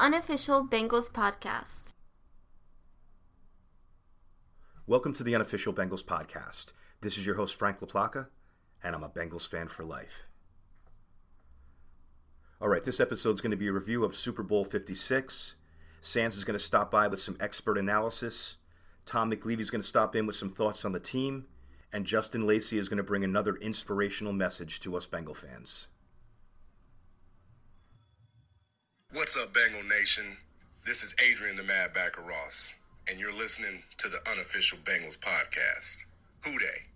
unofficial Bengals podcast. Welcome to the unofficial Bengals podcast. This is your host, Frank LaPlaca, and I'm a Bengals fan for life. All right, this episode is going to be a review of Super Bowl 56. Sans is going to stop by with some expert analysis. Tom McLeavey is going to stop in with some thoughts on the team. And Justin Lacey is going to bring another inspirational message to us Bengal fans. What's up, Bengal Nation? This is Adrian the Madd Backer Ross, and you're listening to the unofficial Bengals podcast. Who Dey?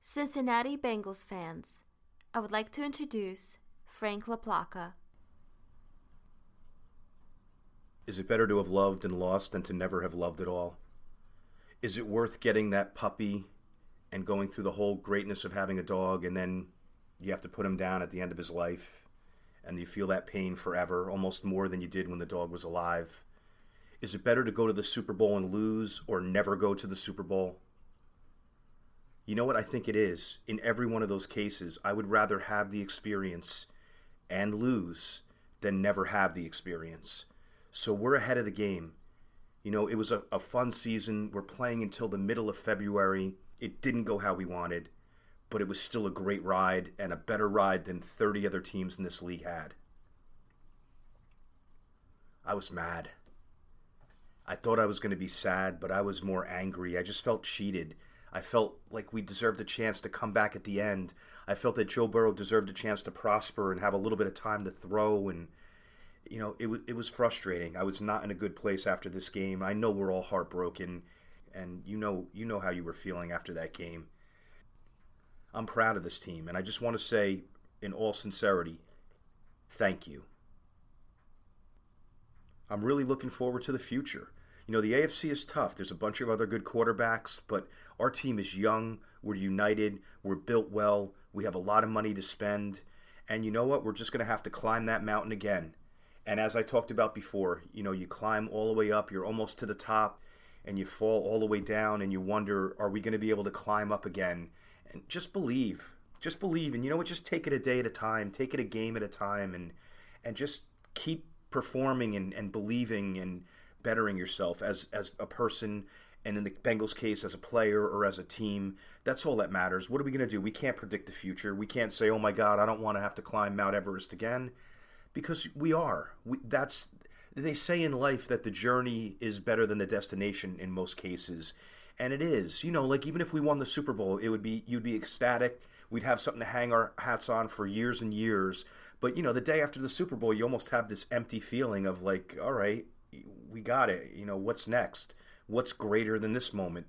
Cincinnati Bengals fans, I would like to introduce Frank LaPlaca. Is it better to have loved and lost than to never have loved at all? Is it worth getting that puppy and going through the whole greatness of having a dog and then you have to put him down at the end of his life and you feel that pain forever, almost more than you did when the dog was alive. Is it better to go to the Super Bowl and lose or never go to the Super Bowl? You know what I think it is? In every one of those cases, I would rather have the experience and lose than never have the experience. So we're ahead of the game. You know, it was a, a fun season. We're playing until the middle of February. It didn't go how we wanted but it was still a great ride and a better ride than 30 other teams in this league had. I was mad. I thought I was going to be sad, but I was more angry. I just felt cheated. I felt like we deserved a chance to come back at the end. I felt that Joe Burrow deserved a chance to prosper and have a little bit of time to throw and you know, it was it was frustrating. I was not in a good place after this game. I know we're all heartbroken and you know you know how you were feeling after that game. I'm proud of this team, and I just want to say, in all sincerity, thank you. I'm really looking forward to the future. You know, the AFC is tough. There's a bunch of other good quarterbacks, but our team is young. We're united. We're built well. We have a lot of money to spend. And you know what? We're just going to have to climb that mountain again. And as I talked about before, you know, you climb all the way up, you're almost to the top, and you fall all the way down, and you wonder, are we going to be able to climb up again? And just believe. Just believe, and you know what? Just take it a day at a time. Take it a game at a time, and and just keep performing and, and believing and bettering yourself as as a person and in the Bengals case as a player or as a team. That's all that matters. What are we going to do? We can't predict the future. We can't say, "Oh my God, I don't want to have to climb Mount Everest again," because we are. We, that's they say in life that the journey is better than the destination in most cases and it is. You know, like even if we won the Super Bowl, it would be you'd be ecstatic. We'd have something to hang our hats on for years and years. But you know, the day after the Super Bowl, you almost have this empty feeling of like, all right, we got it. You know, what's next? What's greater than this moment?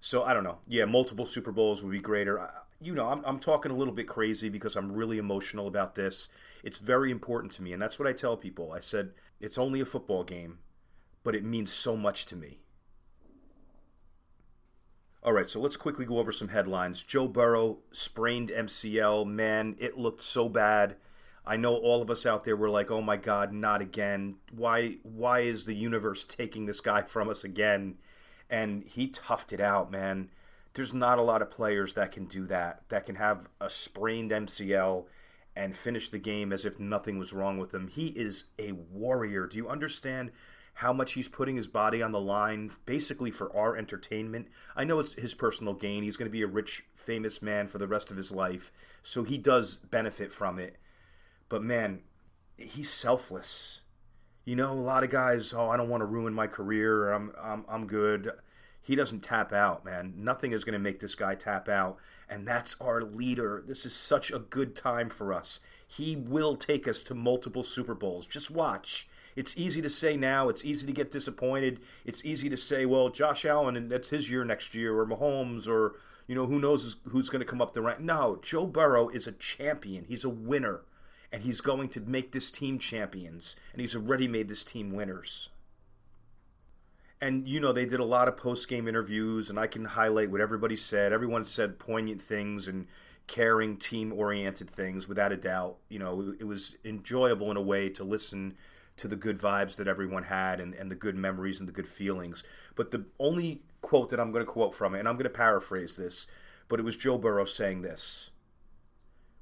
So I don't know. Yeah, multiple Super Bowls would be greater. You know, I'm, I'm talking a little bit crazy because I'm really emotional about this. It's very important to me, and that's what I tell people. I said it's only a football game, but it means so much to me. All right, so let's quickly go over some headlines. Joe Burrow sprained MCL. Man, it looked so bad. I know all of us out there were like, "Oh my God, not again! Why? Why is the universe taking this guy from us again?" And he toughed it out, man. There's not a lot of players that can do that. That can have a sprained MCL and finish the game as if nothing was wrong with him. He is a warrior. Do you understand how much he's putting his body on the line basically for our entertainment. I know it's his personal gain. He's going to be a rich, famous man for the rest of his life, so he does benefit from it. But man, he's selfless. You know, a lot of guys, oh, I don't want to ruin my career. I'm I'm I'm good. He doesn't tap out, man. Nothing is going to make this guy tap out, and that's our leader. This is such a good time for us. He will take us to multiple Super Bowls. Just watch it's easy to say now. It's easy to get disappointed. It's easy to say, well, Josh Allen, and that's his year next year, or Mahomes, or you know who knows who's going to come up the rank. No, Joe Burrow is a champion. He's a winner, and he's going to make this team champions, and he's already made this team winners. And you know they did a lot of post game interviews, and I can highlight what everybody said. Everyone said poignant things and caring, team oriented things, without a doubt. You know, it was enjoyable in a way to listen to the good vibes that everyone had and, and the good memories and the good feelings. But the only quote that I'm going to quote from it, and I'm going to paraphrase this, but it was Joe Burrow saying this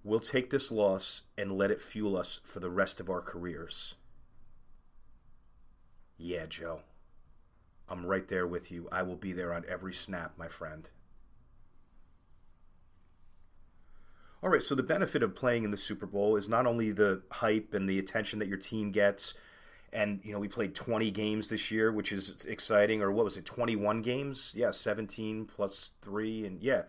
We'll take this loss and let it fuel us for the rest of our careers. Yeah, Joe. I'm right there with you. I will be there on every snap, my friend. All right, so the benefit of playing in the Super Bowl is not only the hype and the attention that your team gets, and you know we played 20 games this year, which is exciting. Or what was it, 21 games? Yeah, 17 plus three, and yeah,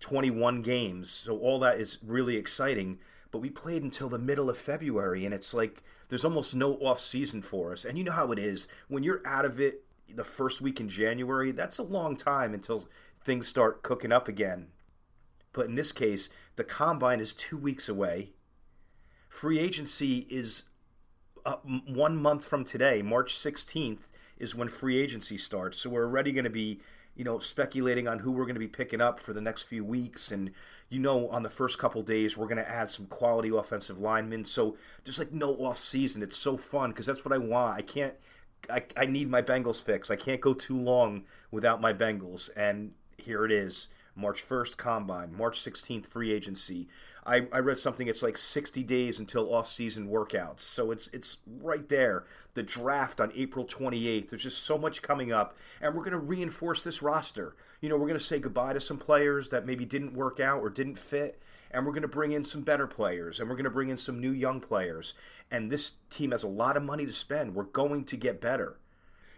21 games. So all that is really exciting. But we played until the middle of February, and it's like there's almost no off season for us. And you know how it is when you're out of it the first week in January. That's a long time until things start cooking up again. But in this case, the combine is two weeks away. Free agency is uh, one month from today, March 16th, is when free agency starts. So we're already going to be, you know, speculating on who we're going to be picking up for the next few weeks. And, you know, on the first couple days, we're going to add some quality offensive linemen. So there's like no off season. It's so fun because that's what I want. I can't, I, I need my Bengals fix. I can't go too long without my Bengals. And here it is. March 1st, combine. March 16th, free agency. I, I read something. It's like 60 days until off-season workouts, so it's it's right there. The draft on April 28th. There's just so much coming up, and we're going to reinforce this roster. You know, we're going to say goodbye to some players that maybe didn't work out or didn't fit, and we're going to bring in some better players, and we're going to bring in some new young players. And this team has a lot of money to spend. We're going to get better.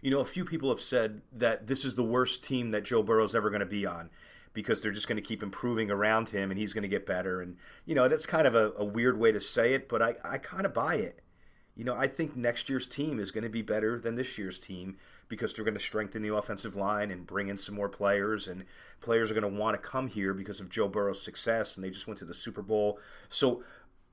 You know, a few people have said that this is the worst team that Joe Burrow's ever going to be on because they're just going to keep improving around him and he's going to get better. And, you know, that's kind of a, a weird way to say it, but I, I kind of buy it. You know, I think next year's team is going to be better than this year's team because they're going to strengthen the offensive line and bring in some more players. And players are going to want to come here because of Joe Burrow's success and they just went to the Super Bowl. So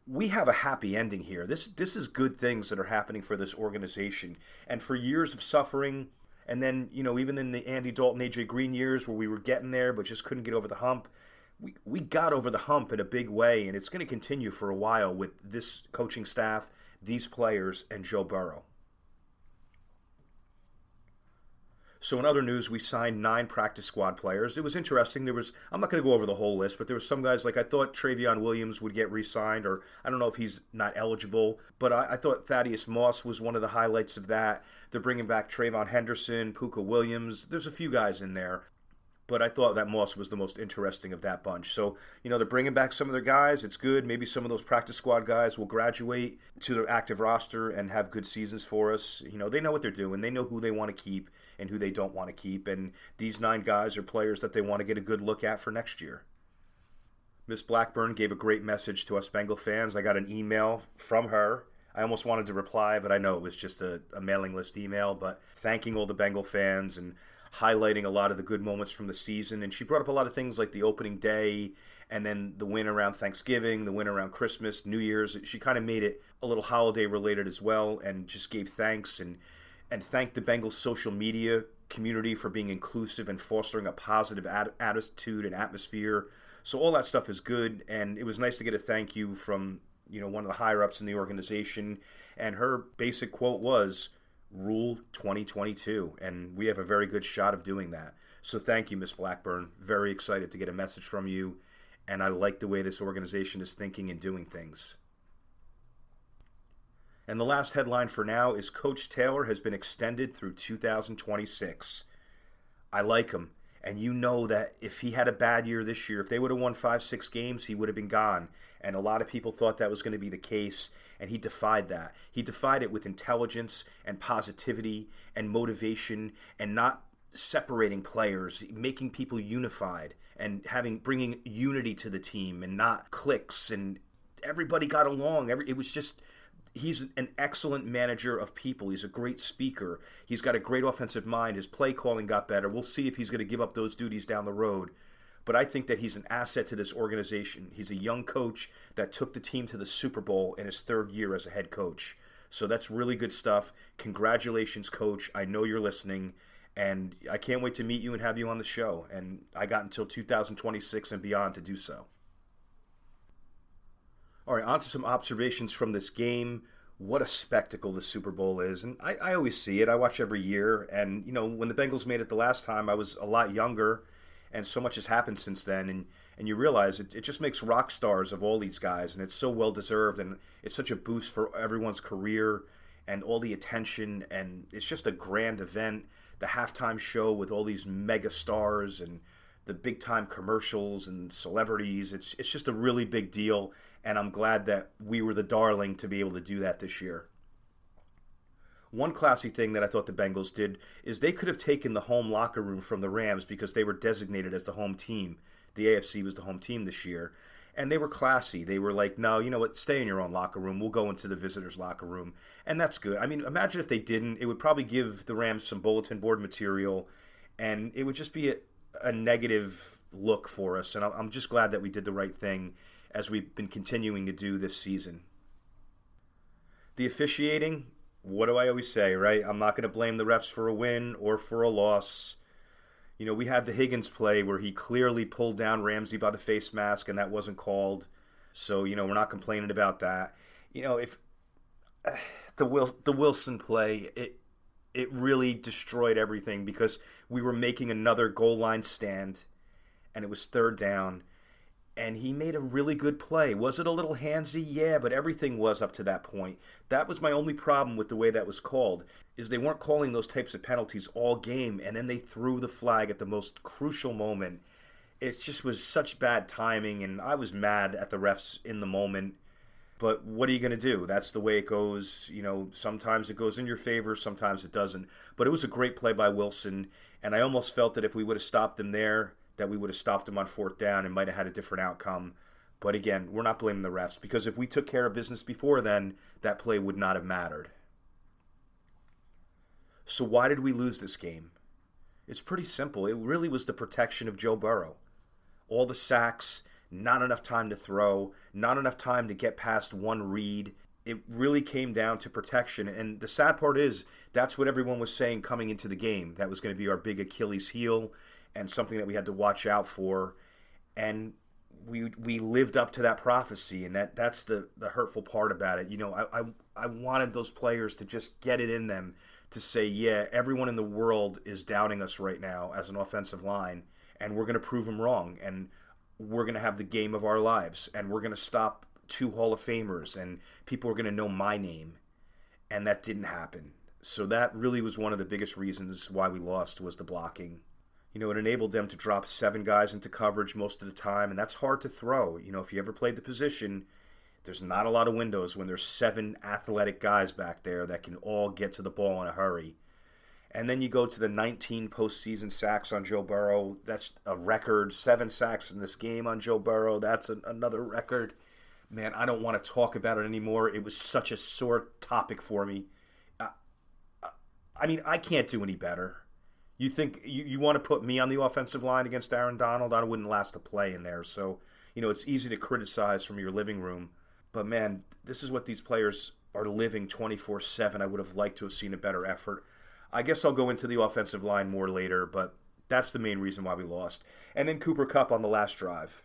we have a happy ending here. This this is good things that are happening for this organization. And for years of suffering, and then, you know, even in the Andy Dalton, AJ Green years where we were getting there but just couldn't get over the hump, we, we got over the hump in a big way, and it's going to continue for a while with this coaching staff, these players, and Joe Burrow. So in other news, we signed nine practice squad players. It was interesting. There was I'm not going to go over the whole list, but there was some guys like I thought Trayveon Williams would get re-signed, or I don't know if he's not eligible, but I, I thought Thaddeus Moss was one of the highlights of that. They're bringing back TreVeyon Henderson, Puka Williams. There's a few guys in there but I thought that Moss was the most interesting of that bunch. So, you know, they're bringing back some of their guys. It's good. Maybe some of those practice squad guys will graduate to their active roster and have good seasons for us. You know, they know what they're doing. They know who they want to keep and who they don't want to keep. And these nine guys are players that they want to get a good look at for next year. Miss Blackburn gave a great message to us Bengal fans. I got an email from her. I almost wanted to reply, but I know it was just a, a mailing list email. But thanking all the Bengal fans and highlighting a lot of the good moments from the season. And she brought up a lot of things like the opening day and then the win around Thanksgiving, the win around Christmas, New Year's. She kind of made it a little holiday related as well and just gave thanks and and thanked the Bengals social media community for being inclusive and fostering a positive ad- attitude and atmosphere. So all that stuff is good and it was nice to get a thank you from, you know, one of the higher ups in the organization and her basic quote was Rule 2022, and we have a very good shot of doing that. So thank you, Miss Blackburn. Very excited to get a message from you, and I like the way this organization is thinking and doing things. And the last headline for now is Coach Taylor has been extended through 2026. I like him. And you know that if he had a bad year this year, if they would have won five, six games, he would have been gone. And a lot of people thought that was going to be the case, and he defied that. He defied it with intelligence and positivity and motivation and not separating players, making people unified and having bringing unity to the team and not cliques and everybody got along. Every it was just he's an excellent manager of people. He's a great speaker. He's got a great offensive mind. His play calling got better. We'll see if he's going to give up those duties down the road. But I think that he's an asset to this organization. He's a young coach that took the team to the Super Bowl in his third year as a head coach. So that's really good stuff. Congratulations, coach. I know you're listening. And I can't wait to meet you and have you on the show. And I got until 2026 and beyond to do so. All right, on to some observations from this game. What a spectacle the Super Bowl is. And I, I, always see it. I watch every year. And, you know, when the Bengals made it the last time, I was a lot younger, and so much has happened since then. And and you realize it, it just makes rock stars of all these guys, and it's so well deserved, and it's such a boost for everyone's career and all the attention, and it's just a grand event. The halftime show with all these mega stars and the big time commercials and celebrities. It's it's just a really big deal, and I'm glad that we were the darling to be able to do that this year. One classy thing that I thought the Bengals did is they could have taken the home locker room from the Rams because they were designated as the home team. The AFC was the home team this year. And they were classy. They were like, no, you know what? Stay in your own locker room. We'll go into the visitors' locker room. And that's good. I mean, imagine if they didn't. It would probably give the Rams some bulletin board material. And it would just be a, a negative look for us. And I'm just glad that we did the right thing as we've been continuing to do this season. The officiating, what do I always say, right? I'm not going to blame the refs for a win or for a loss. You know, we had the Higgins play where he clearly pulled down Ramsey by the face mask and that wasn't called. So, you know, we're not complaining about that. You know, if the Wil- the Wilson play, it it really destroyed everything because we were making another goal line stand and it was third down and he made a really good play. Was it a little handsy? Yeah, but everything was up to that point. That was my only problem with the way that was called. Is they weren't calling those types of penalties all game, and then they threw the flag at the most crucial moment. It just was such bad timing, and I was mad at the refs in the moment. But what are you going to do? That's the way it goes. You know, sometimes it goes in your favor, sometimes it doesn't. But it was a great play by Wilson, and I almost felt that if we would have stopped them there, that we would have stopped him on fourth down and might have had a different outcome. But again, we're not blaming the refs because if we took care of business before then, that play would not have mattered. So why did we lose this game? It's pretty simple. It really was the protection of Joe Burrow. All the sacks, not enough time to throw, not enough time to get past one read. It really came down to protection. And the sad part is, that's what everyone was saying coming into the game. That was going to be our big Achilles heel and something that we had to watch out for. And we we lived up to that prophecy, and that that's the the hurtful part about it. You know, I I, I wanted those players to just get it in them to say, yeah, everyone in the world is doubting us right now as an offensive line, and we're going to prove them wrong, and we're going to have the game of our lives, and we're going to stop two Hall of Famers, and people are going to know my name, and that didn't happen. So that really was one of the biggest reasons why we lost was the blocking you know, it enabled them to drop seven guys into coverage most of the time, and that's hard to throw. You know, if you ever played the position, there's not a lot of windows when there's seven athletic guys back there that can all get to the ball in a hurry. And then you go to the 19 postseason sacks on Joe Burrow. That's a record. Seven sacks in this game on Joe Burrow. That's a, another record. Man, I don't want to talk about it anymore. It was such a sore topic for me. I, I mean, I can't do any better. You think you, you want to put me on the offensive line against Aaron Donald? I wouldn't last a play in there. So, you know, it's easy to criticize from your living room. But man, this is what these players are living 24 7. I would have liked to have seen a better effort. I guess I'll go into the offensive line more later, but that's the main reason why we lost. And then Cooper Kupp on the last drive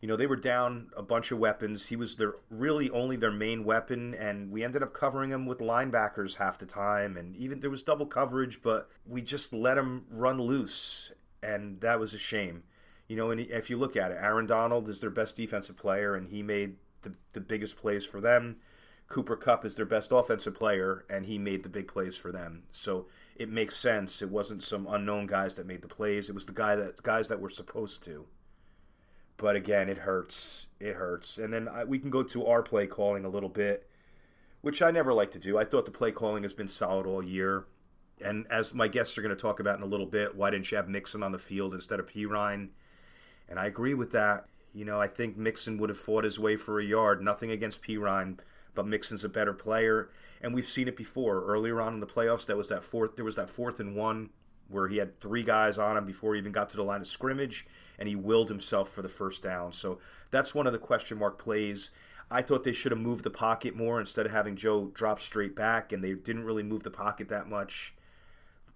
you know, they were down a bunch of weapons. He was their really only their main weapon, and we ended up covering him with linebackers half the time, and even there was double coverage, but we just let him run loose, and that was a shame. You know, and if you look at it, Aaron Donald is their best defensive player, and he made the, the biggest plays for them. Cooper Kupp is their best offensive player, and he made the big plays for them. So it makes sense. It wasn't some unknown guys that made the plays. It was the guy that guys that were supposed to but again, it hurts. It hurts. And then I, we can go to our play calling a little bit, which I never like to do. I thought the play calling has been solid all year. And as my guests are going to talk about in a little bit, why didn't you have Mixon on the field instead of Perine? And I agree with that. You know, I think Mixon would have fought his way for a yard. Nothing against Perine, but Mixon's a better player, and we've seen it before. Earlier on in the playoffs, that was that fourth. There was that fourth and one where he had three guys on him before he even got to the line of scrimmage, and he willed himself for the first down. So that's one of the question mark plays. I thought they should have moved the pocket more instead of having Joe drop straight back, and they didn't really move the pocket that much.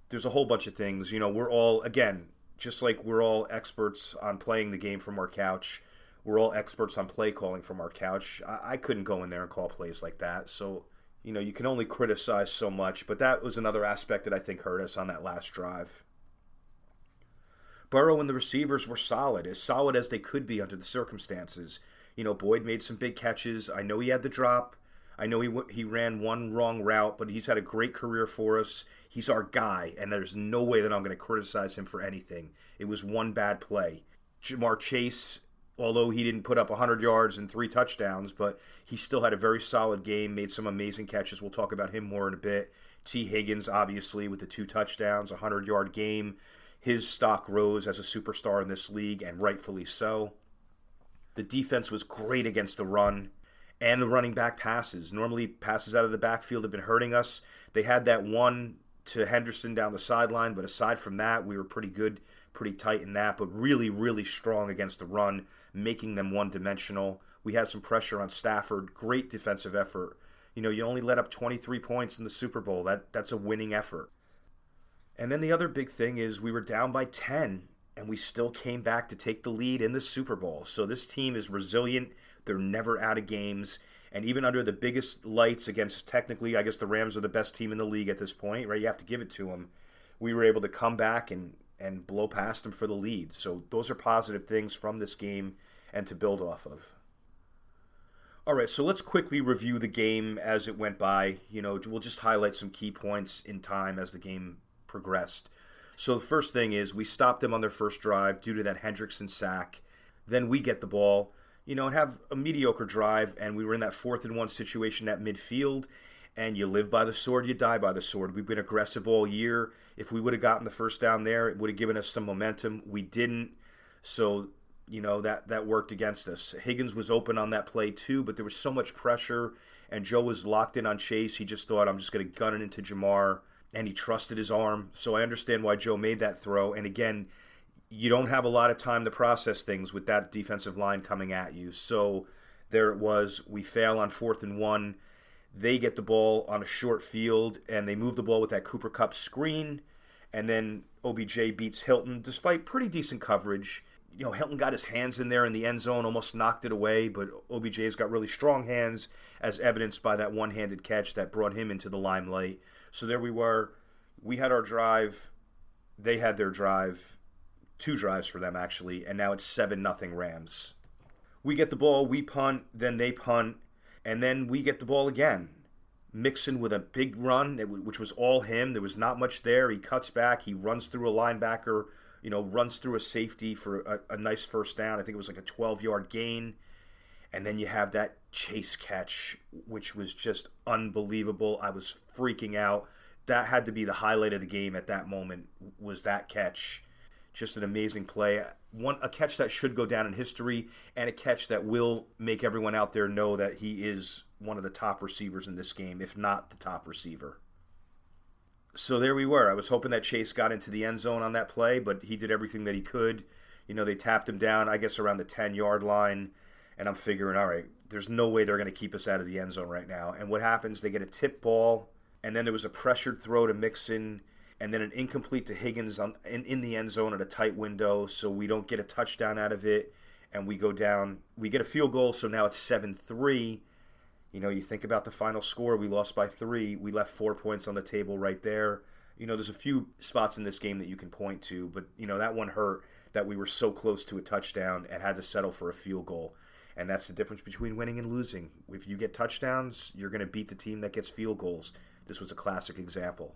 There's a whole bunch of things. You know, we're all, again, just like we're all experts on playing the game from our couch, we're all experts on play calling from our couch. I, I couldn't go in there and call plays like that. So you know, you can only criticize so much, but that was another aspect that I think hurt us on that last drive. Burrow and the receivers were solid, as solid as they could be under the circumstances. You know, Boyd made some big catches. I know he had the drop. I know he he ran one wrong route, but he's had a great career for us. He's our guy, and there's no way that I'm going to criticize him for anything. It was one bad play. Ja'Marr Chase, although he didn't put up 100 yards and three touchdowns, but he still had a very solid game, made some amazing catches. We'll talk about him more in a bit. Tee Higgins, obviously, with the two touchdowns, a 100 yard game. His stock rose as a superstar in this league, and rightfully so. The defense was great against the run and the running back passes. Normally, passes out of the backfield have been hurting us. They had that one to Henderson down the sideline, but aside from that, we were pretty good, pretty tight in that, but really, really strong against the run, making them one dimensional. We had some pressure on Stafford, great defensive effort. You know, you only let up 23 points in the Super Bowl. That that's a winning effort. And then the other big thing is we were down by 10 and we still came back to take the lead in the Super Bowl. So this team is resilient. They're never out of games. And even under the biggest lights against technically, I guess the Rams are the best team in the league at this point, right? You have to give it to them. We were able to come back and, and blow past them for the lead. So those are positive things from this game and to build off of. All right, so let's quickly review the game as it went by. You know, we'll just highlight some key points in time as the game progressed. So the first thing is we stopped them on their first drive due to that Hendrickson sack. Then we get the ball, you know, and have a mediocre drive, and we were in that fourth and one situation at midfield. And you live by the sword, you die by the sword. We've been aggressive all year. If we would have gotten the first down there, it would have given us some momentum. We didn't. So, you know, that, that worked against us. Higgins was open on that play too, but there was so much pressure, and Joe was locked in on Chase. He just thought, I'm just going to gun it into Ja'Marr and he trusted his arm. So I understand why Joe made that throw. And again, you don't have a lot of time to process things with that defensive line coming at you. So there it was. We fail on fourth and one. They get the ball on a short field and they move the ball with that Cooper Kupp screen. And then OBJ beats Hilton despite pretty decent coverage. You know, Hilton got his hands in there in the end zone, almost knocked it away, but OBJ's got really strong hands, as evidenced by that one handed catch that brought him into the limelight. So there we were. We had our drive. They had their drive. Two drives for them actually, and now it's seven nothing Rams. We get the ball, we punt, then they punt, and then we get the ball again. Mixon with a big run, which was all him. There was not much there. He cuts back. He runs through a linebacker. You know, runs through a safety for a, a nice first down. I think it was like a 12 yard gain. And then you have that chase catch, which was just unbelievable. I was freaking out. That had to be the highlight of the game at that moment. Was that catch? Just an amazing play. One a catch that should go down in history, and a catch that will make everyone out there know that he is one of the top receivers in this game, if not the top receiver. So there we were. I was hoping that Chase got into the end zone on that play, but he did everything that he could. You know, they tapped him down, I guess, around the 10 yard line and I'm figuring, all right, there's no way they're going to keep us out of the end zone right now. And what happens? They get a tip ball, and then there was a pressured throw to Mixon, and then an incomplete to Higgins on, in, in the end zone at a tight window, so we don't get a touchdown out of it, and we go down. We get a field goal, so now it's 7 3. You know, you think about the final score, we lost by three. We left four points on the table right there. You know, there's a few spots in this game that you can point to, but, you know, that one hurt that we were so close to a touchdown and had to settle for a field goal. And that's the difference between winning and losing. If you get touchdowns, you're going to beat the team that gets field goals. This was a classic example.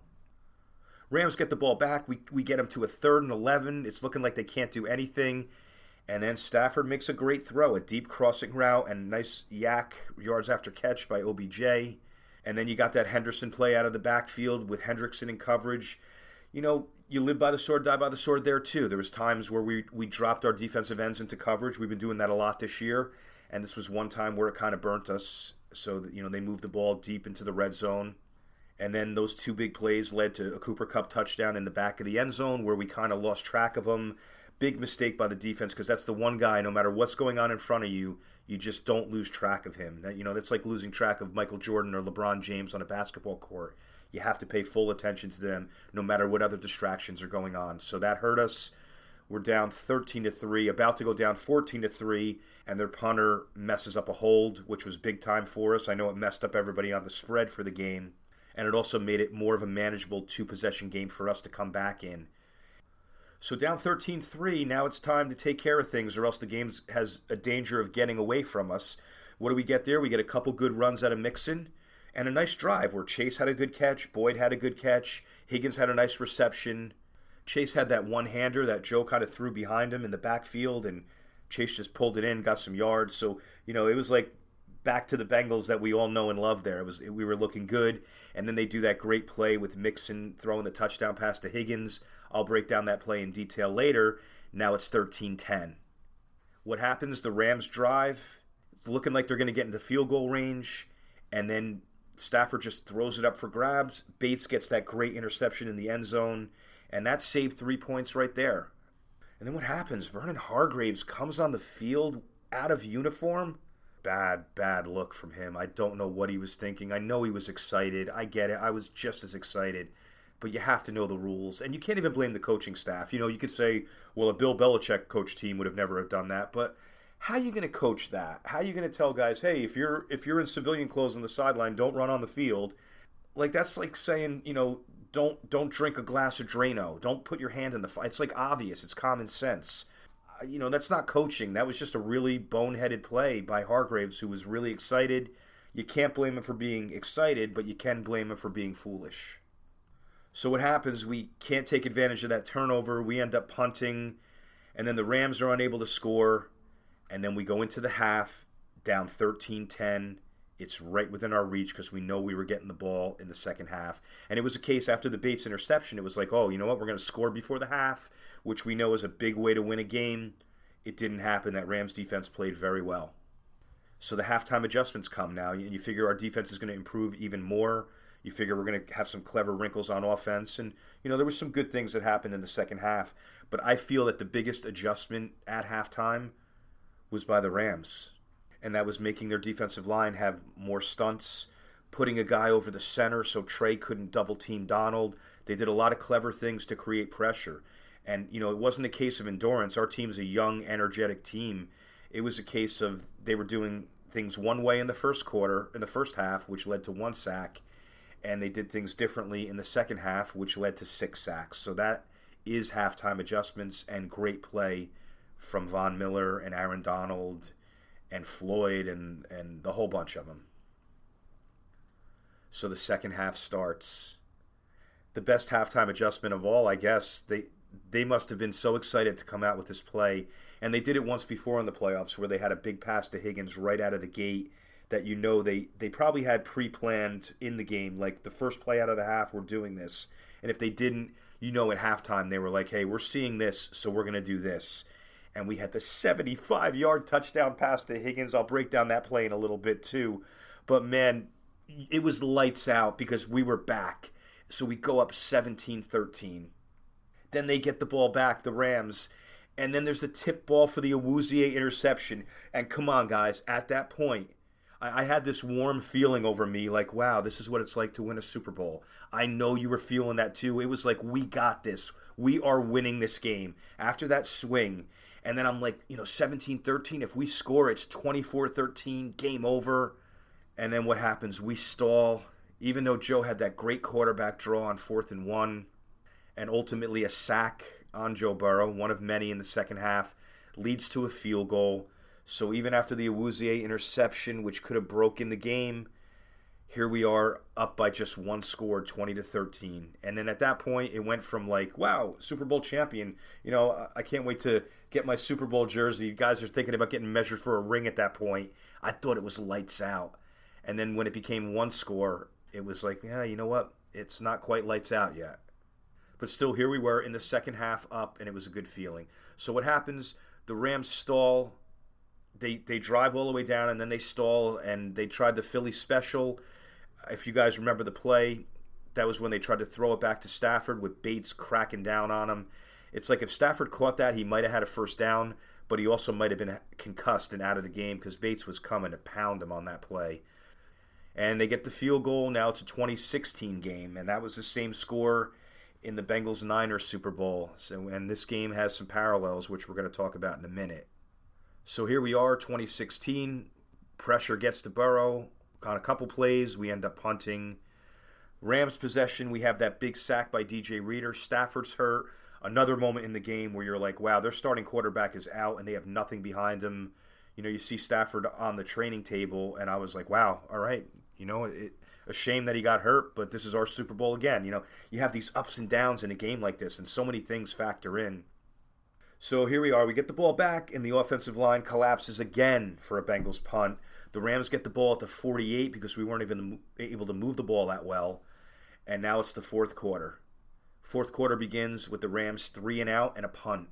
Rams get the ball back. We, we get them to a third and 11. It's looking like they can't do anything. And then Stafford makes a great throw, a deep crossing route, and nice YAC yards after catch by OBJ. And then you got that Henderson play out of the backfield with Hendrickson in coverage. You know, you live by the sword, die by the sword there too. There was times where we, we dropped our defensive ends into coverage. We've been doing that a lot this year and this was one time where it kind of burnt us. So that, you know they moved the ball deep into the red zone, and then those two big plays led to a Cooper Kupp touchdown in the back of the end zone where we kind of lost track of him. Big mistake by the defense because that's the one guy. No matter what's going on in front of you, you just don't lose track of him. That you know that's like losing track of Michael Jordan or LeBron James on a basketball court. You have to pay full attention to them, no matter what other distractions are going on. So that hurt us. We're down 13 to 3, about to go down 14 to 3, and their punter messes up a hold, which was big time for us. I know it messed up everybody on the spread for the game, and it also made it more of a manageable two possession game for us to come back in. So down 13-3, now it's time to take care of things, or else the game has a danger of getting away from us. What do we get there? We get a couple good runs out of Mixon and a nice drive where Chase had a good catch, Boyd had a good catch, Higgins had a nice reception. Chase had that one hander that Joe kind of threw behind him in the backfield, and Chase just pulled it in, got some yards. So you know it was like back to the Bengals that we all know and love. There, it was we were looking good, and then they do that great play with Mixon throwing the touchdown pass to Higgins. I'll break down that play in detail later. Now it's 13-10. What happens? The Rams drive. It's looking like they're going to get into field goal range, and then Stafford just throws it up for grabs. Bates gets that great interception in the end zone, and that saved three points right there. And then what happens? Vernon Hargreaves comes on the field out of uniform. Bad, bad look from him. I don't know what he was thinking. I know he was excited. I get it. I was just as excited. But you have to know the rules. And you can't even blame the coaching staff. You know, you could say, well, a Bill Belichick coach team would have never have done that. But how are you going to coach that? How are you going to tell guys, hey, if you're if you're in civilian clothes on the sideline, don't run on the field? Like that's like saying, you know, don't don't drink a glass of Drano. Don't put your hand in the. It's like obvious. It's common sense. You know, that's not coaching. That was just a really boneheaded play by Hargreaves, who was really excited. You can't blame him for being excited, but you can blame him for being foolish. So what happens? We can't take advantage of that turnover. We end up punting, and then the Rams are unable to score and then we go into the half down 13-10 it's right within our reach because we know we were getting the ball in the second half. And it was a case after the bates interception it was like oh you know what? We're going to score before the half which we know is a big way to win a game. It didn't happen. That rams defense played very well. So the halftime adjustments come now. And you figure our defense is going to improve even more. You figure we're going to have some clever wrinkles on offense. And you know there were some good things that happened in the second half. But i feel that the biggest adjustment at halftime was by the Rams, and that was making their defensive line have more stunts, putting a guy over the center so Trey couldn't double team Donald. They did a lot of clever things to create pressure. And, you know, it wasn't a case of endurance. Our team's a young, energetic team. It was a case of they were doing things one way in the first quarter, in the first half, which led to one sack. And they did things differently in the second half, which led to six sacks. So that is halftime adjustments and great play from Von Miller and Aaron Donald and Floyd and, and the whole bunch of them. So the second half starts. The best halftime adjustment of all, I guess. They they must have been so excited to come out with this play, and they did it once before in the playoffs where they had a big pass to Higgins right out of the gate that you know they they probably had pre-planned in the game like the first play out of the half we're doing this and if they didn't you know at halftime they were like hey we're seeing this so we're going to do this and we had the 75 yard touchdown pass to Higgins. I'll break down that play in a little bit too. But man, it was lights out because we were back. So we go up 17 13. Then they get the ball back, the Rams. And then there's the tip ball for the Awuzie interception. And come on, guys, at that point, I, I had this warm feeling over me like, wow, this is what it's like to win a Super Bowl. I know you were feeling that too. It was like, we got this. We are winning this game. After that swing, and then I'm like, you know, 17 13. If we score, it's 24 13, game over. And then what happens? We stall, even though Joe had that great quarterback draw on fourth and one, and ultimately a sack on Joe Burrow, one of many in the second half, leads to a field goal. So even after the Awuzie interception, which could have broken the game, here we are up by just one score 20 to 13 and then at that point it went from like wow super bowl champion you know i can't wait to get my super bowl jersey. You guys are thinking about getting measured for a ring at that point. I thought it was lights out. And then when it became one score it was like yeah you know what? It's not quite lights out yet. But still here we were in the second half up and it was a good feeling. So what happens? The rams stall. They they drive all the way down and then they stall and they tried the philly special. If you guys remember the play, that was when they tried to throw it back to Stafford with Bates cracking down on him. It's like if Stafford caught that, he might have had a first down, but he also might have been concussed and out of the game because Bates was coming to pound him on that play. And they get the field goal. Now it's a 2016 game, and that was the same score in the Bengals Niners Super Bowl. So, and this game has some parallels, which we're going to talk about in a minute. So here we are, 2016. Pressure gets to Burrow on a couple plays, we end up punting. Rams possession, we have that big sack by DJ Reader. Stafford's hurt. Another moment in the game where you're like, wow, their starting quarterback is out and they have nothing behind him. You know, you see Stafford on the training table, and I was like, wow, all right. You know, it, a shame that he got hurt, but this is our Super Bowl again. You know, you have these ups and downs in a game like this, and so many things factor in. So here we are. We get the ball back, and the offensive line collapses again for a Bengals punt. The Rams get the ball at the 48 because we weren't even able to move the ball that well. And now it's the fourth quarter. Fourth quarter begins with the Rams three and out and a punt.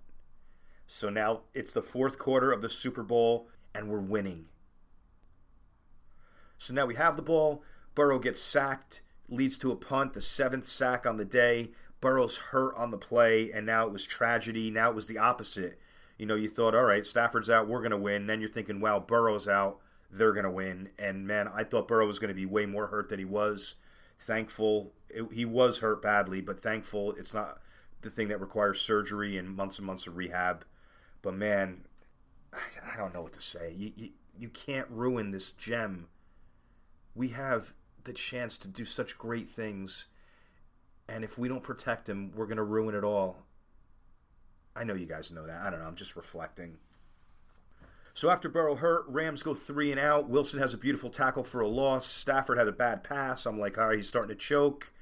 So now it's the fourth quarter of the Super Bowl, and we're winning. So now we have the ball. Burrow gets sacked, leads to a punt, the seventh sack on the day. Burrow's hurt on the play, and now it was tragedy. Now it was the opposite. You know, you thought, all right, Stafford's out, we're going to win. Then you're thinking, wow, Burrow's out, they're going to win. And man, I thought Burrow was going to be way more hurt than he was. Thankful, it, he was hurt badly, but thankful it's not the thing that requires surgery and months and months of rehab. But man, I, I don't know what to say. You, you, you can't ruin this gem. We have the chance to do such great things. And if we don't protect him, we're going to ruin it all. I know you guys know that. I don't know. I'm just reflecting. So after Burrow hurt, Rams go three and out. Wilson has a beautiful tackle for a loss. Stafford had a bad pass. I'm like, all right, he's starting to choke.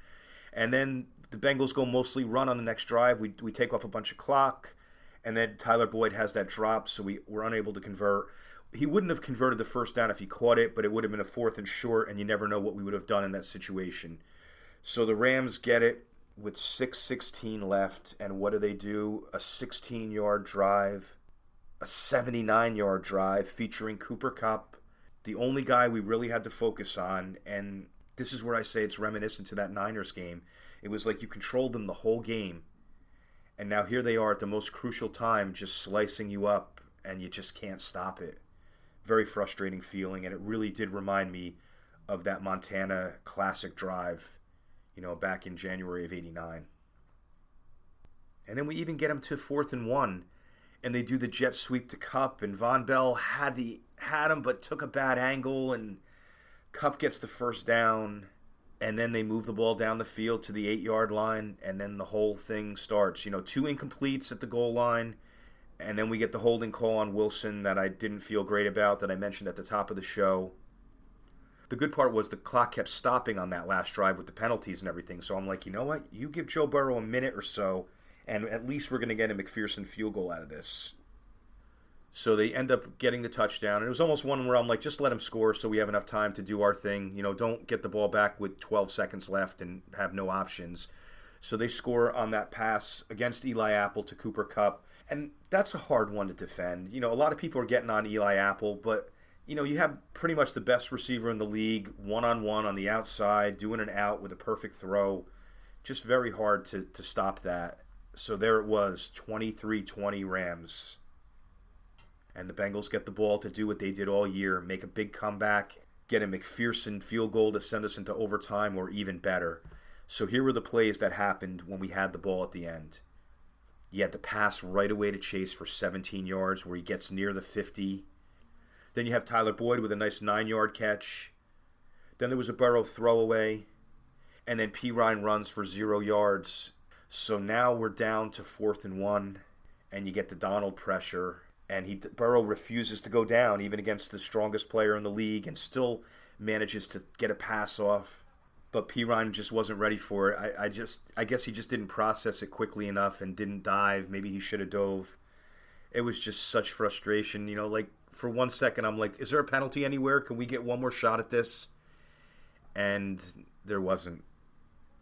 And then the Bengals go mostly run on the next drive. We, we take off a bunch of clock. And then Tyler Boyd has that drop, so we were unable to convert he wouldn't have converted the first down if he caught it, but it would have been a fourth and short, and you never know what we would have done in that situation. So the Rams get it with 6.16 left, and what do they do? A 16 yard drive, a 79 yard drive featuring Cooper Kupp, the only guy we really had to focus on. And this is where I say it's reminiscent to that Niners game. It was like you controlled them the whole game, and now here they are at the most crucial time, just slicing you up, and you just can't stop it very frustrating feeling, and it really did remind me of that Montana classic drive, you know, back in January of '89. And then we even get them to fourth and one, and they do the jet sweep to Kupp, and Vonn Bell had the had him, but took a bad angle, and Kupp gets the first down, and then they move the ball down the field to the eight yard line, and then the whole thing starts. You know, two incompletes at the goal line and then we get the holding call on Wilson that I didn't feel great about that I mentioned at the top of the show. The good part was the clock kept stopping on that last drive with the penalties and everything. So I'm like, you know what? You give Joe Burrow a minute or so, and at least we're going to get a McPherson field goal out of this. So they end up getting the touchdown. And it was almost one where I'm like, just let him score so we have enough time to do our thing. You know, don't get the ball back with 12 seconds left and have no options. So they score on that pass against Eli Apple to Cooper Kupp. and that's a hard one to defend. You know, a lot of people are getting on Eli Apple, but you know, you have pretty much the best receiver in the league, one on one on the outside, doing an out with a perfect throw. Just very hard to, to stop that. So there it was 23 20 Rams. And the Bengals get the ball to do what they did all year make a big comeback, get a McPherson field goal to send us into overtime, or even better. So here were the plays that happened when we had the ball at the end. You had the pass right away to Chase for 17 yards where he gets near the 50. Then you have Tyler Boyd with a nice nine yard catch. Then there was a Burrow throwaway. And then Perine runs for zero yards. So now we're down to fourth and one. And you get the Donald pressure. And he Burrow refuses to go down even against the strongest player in the league and still manages to get a pass off but Perine just wasn't ready for it. I, I just I guess he just didn't process it quickly enough and didn't dive. Maybe he should have dove. It was just such frustration, you know. Like for one second, I'm like, is there a penalty anywhere? Can we get one more shot at this? And there wasn't,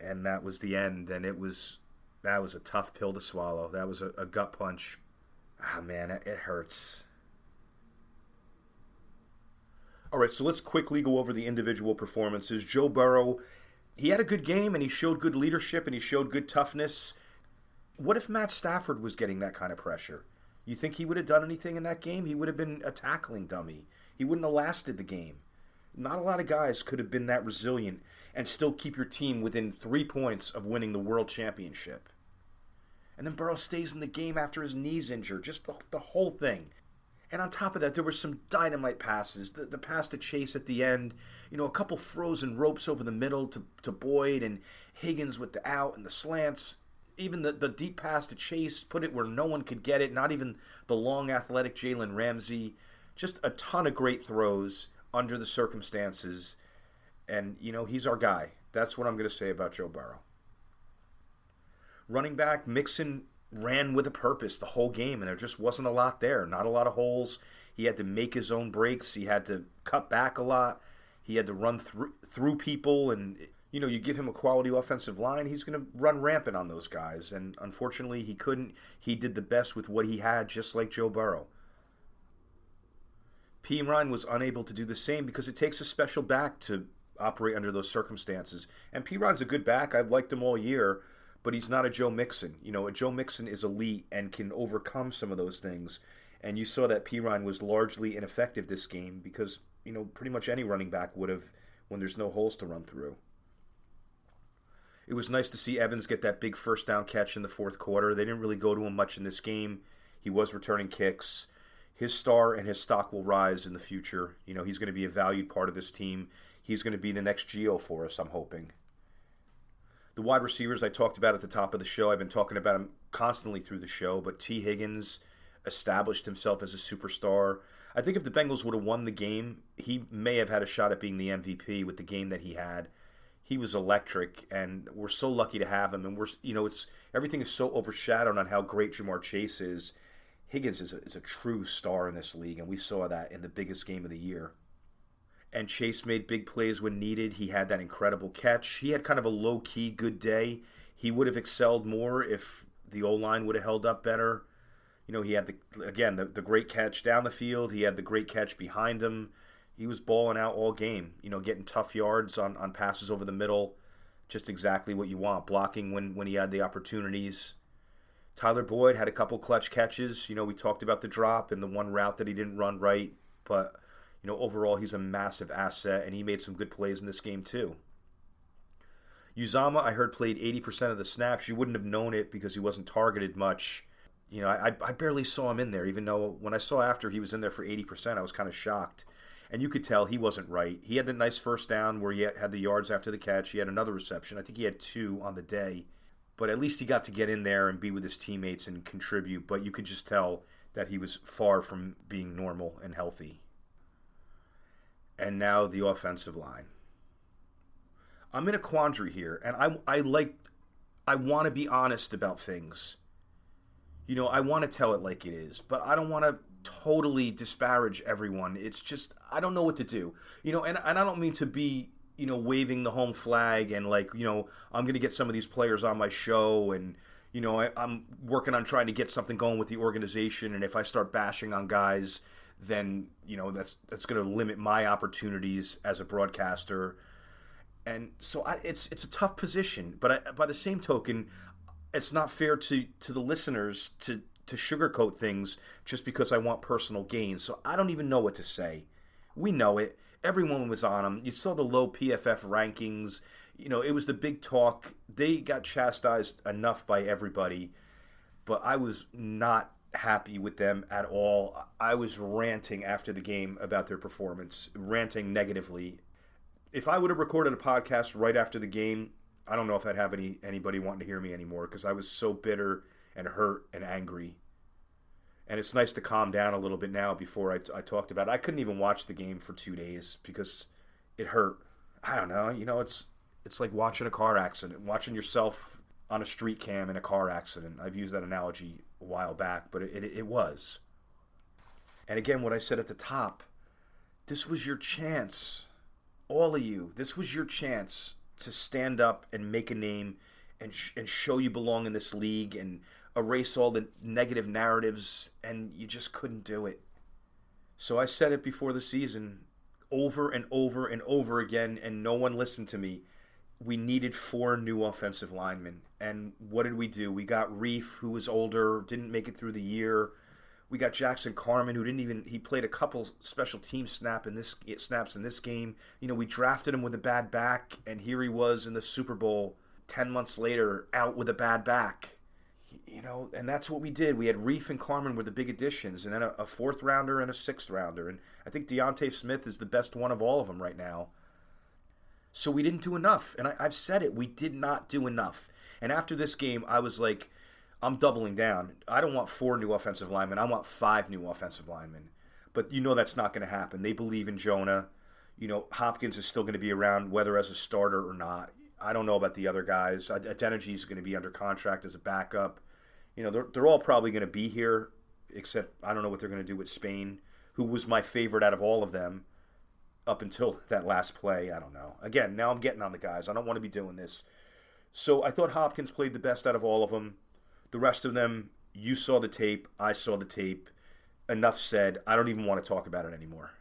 and that was the end. And it was that was a tough pill to swallow. That was a, a gut punch. Ah man, it hurts. All right, so let's quickly go over the individual performances. Joe Burrow he had a good game and he showed good leadership and he showed good toughness. What if Matt Stafford was getting that kind of pressure? You think he would have done anything in that game? He would have been a tackling dummy. He wouldn't have lasted the game. Not a lot of guys could have been that resilient and still keep your team within three points of winning the world championship. And then Burrow stays in the game after his knee's injured. Just the, the whole thing. And on top of that, there were some dynamite passes. The, the pass to Chase at the end, you know, a couple frozen ropes over the middle to, to Boyd and Higgins with the out and the slants. even the, the deep pass to Chase, put it where no one could get it, not even the long athletic Jalen Ramsey. Just a ton of great throws under the circumstances. And, you know, he's our guy. That's what I'm going to say about Joe Burrow. Running back, Mixon ran with a purpose the whole game, and there just wasn't a lot there. Not a lot of holes. He had to make his own breaks. He had to cut back a lot. He had to run through through people, and you know, you give him a quality offensive line, he's going to run rampant on those guys. And unfortunately, he couldn't. He did the best with what he had, just like Joe Burrow. Perine was unable to do the same because it takes a special back to operate under those circumstances. And Perine's a good back. I've liked him all year, but he's not a Joe Mixon. You know, a Joe Mixon is elite and can overcome some of those things. And you saw that Perine was largely ineffective this game because, you know, pretty much any running back would have when there's no holes to run through. It was nice to see Evans get that big first down catch in the fourth quarter. They didn't really go to him much in this game. He was returning kicks. His star and his stock will rise in the future. You know, he's going to be a valued part of this team. He's going to be the next Gio for us, I'm hoping. The wide receivers I talked about at the top of the show, I've been talking about him constantly through the show, but T. Higgins established himself as a superstar. I think if the Bengals would have won the game, he may have had a shot at being the MVP with the game that he had he was electric, and we're so lucky to have him. And we're, you know, it's everything is so overshadowed on how great Ja'Marr Chase is. Higgins is a, is a true star in this league, and we saw that in the biggest game of the year. And Chase made big plays when needed. He had that incredible catch. He had kind of a low key good day. He would have excelled more if the O line would have held up better. You know, he had the again the, the great catch down the field. He had the great catch behind him he was balling out all game. You know, getting tough yards on, on passes over the middle, just exactly what you want. Blocking when when he had the opportunities. Tyler Boyd had a couple clutch catches. You know, we talked about the drop and the one route that he didn't run right, but you know, overall he's a massive asset and he made some good plays in this game too. Uzomah, I heard played 80% of the snaps. You wouldn't have known it because he wasn't targeted much. You know, I, I barely saw him in there, even though when I saw after he was in there for 80%, I was kind of shocked and you could tell he wasn't right. He had the nice first down where he had the yards after the catch. He had another reception. I think he had two on the day, but at least he got to get in there and be with his teammates and contribute. But you could just tell that he was far from being normal and healthy. And now the offensive line. I'm in a quandary here, and I, I like, I want to be honest about things. You know, I want to tell it like it is, but I don't want to totally disparage everyone. It's just I don't know what to do. You know, and, and I don't mean to be you know waving the home flag and like you know I'm going to get some of these players on my show and you know I, I'm working on trying to get something going with the organization. And if I start bashing on guys, then you know that's that's going to limit my opportunities as a broadcaster. And so I, it's it's a tough position, but I, by the same token, it's not fair to to the listeners to to sugarcoat things just because I want personal gain. So I don't even know what to say. We know it. Everyone was on them. You saw the low PFF rankings. You know, it was the big talk. They got chastised enough by everybody, but I was not happy with them at all. I was ranting after the game about their performance, ranting negatively. If I would have recorded a podcast right after the game, I don't know if I'd have any anybody wanting to hear me anymore because I was so bitter and hurt and angry. And it's nice to calm down a little bit now before I, I talked about it. I couldn't even watch the game for two days because it hurt. I don't know. You know, it's it's like watching a car accident, watching yourself on a street cam in a car accident. I've used that analogy a while back, but it, it, it was. And again, what I said at the top, this was your chance. All of you, this was your chance to stand up and make a name and, sh- and show you belong in this league and erase all the negative narratives, and you just couldn't do it. So I said it before the season over and over and over again, and no one listened to me. We needed four new offensive linemen. And what did we do? We got Reiff, who was older, didn't make it through the year. We got Jackson Carman, who didn't even he played a couple special team snap in this snaps in this game. You know, we drafted him with a bad back, and here he was in the Super Bowl ten months later, out with a bad back you know, and that's what we did. We had Reiff and Carman were the big additions, and then a, a, fourth rounder and a sixth rounder. And I think D'Ante Smith is the best one of all of them right now. So we didn't do enough. And I, I've said it, we did not do enough. And after this game, I was like, I'm doubling down. I don't want four new offensive linemen. I want five new offensive linemen. But you know that's not going to happen. They believe in Jonah. You know, Hopkins is still going to be around, whether as a starter or not. I don't know about the other guys. Adeniji is going to be under contract as a backup. You know, they're, they're all probably going to be here, except I don't know what they're going to do with Spain, who was my favorite out of all of them up until that last play. I don't know. Again, now I'm getting on the guys. I don't want to be doing this. So I thought Hopkins played the best out of all of them. The rest of them, you saw the tape. I saw the tape. Enough said. I don't even want to talk about it anymore.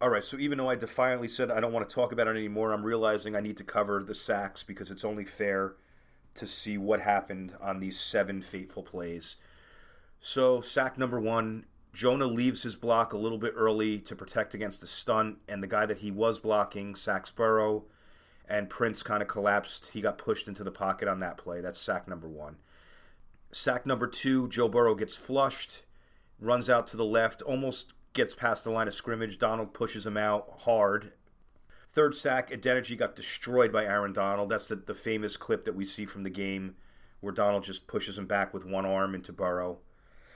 All right, so even though I defiantly said I don't want to talk about it anymore, I'm realizing I need to cover the sacks because it's only fair to see what happened on these seven fateful plays. So, sack number one Jonah leaves his block a little bit early to protect against the stunt, and the guy that he was blocking, sacks Burrow, and Prince kind of collapsed. He got pushed into the pocket on that play. That's sack number one. Sack number two, Joe Burrow gets flushed, runs out to the left, almost gets past the line of scrimmage. Donald pushes him out hard. Third sack, Adeniji got destroyed by Aaron Donald. That's the, the famous clip that we see from the game where Donald just pushes him back with one arm into Burrow.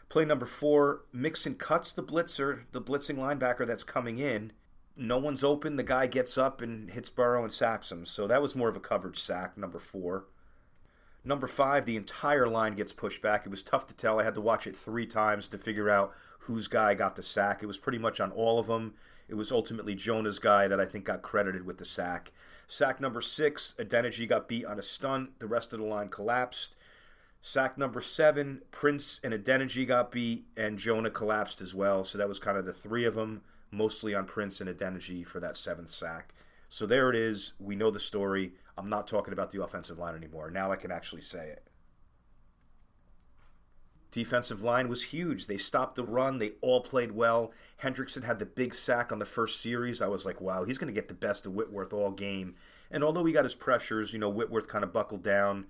Play number four, Mixon cuts the blitzer, the blitzing linebacker that's coming in. No one's open. The guy gets up and hits Burrow and sacks him. So that was more of a coverage sack, number four. Number five, the entire line gets pushed back. It was tough to tell. I had to watch it three times to figure out whose guy got the sack. It was pretty much on all of them. It was ultimately Jonah's guy that I think got credited with the sack. Sack number six, Adeniji got beat on a stunt. The rest of the line collapsed. Sack number seven, Prince and Adeniji got beat, and Jonah collapsed as well. So that was kind of the three of them, mostly on Prince and Adeniji for that seventh sack. So there it is. We know the story. I'm not talking about the offensive line anymore. Now I can actually say it. Defensive line was huge. They stopped the run. They all played well. Hendrickson had the big sack on the first series. I was like, wow, he's going to get the best of Whitworth all game. And although he got his pressures, you know, Whitworth kind of buckled down.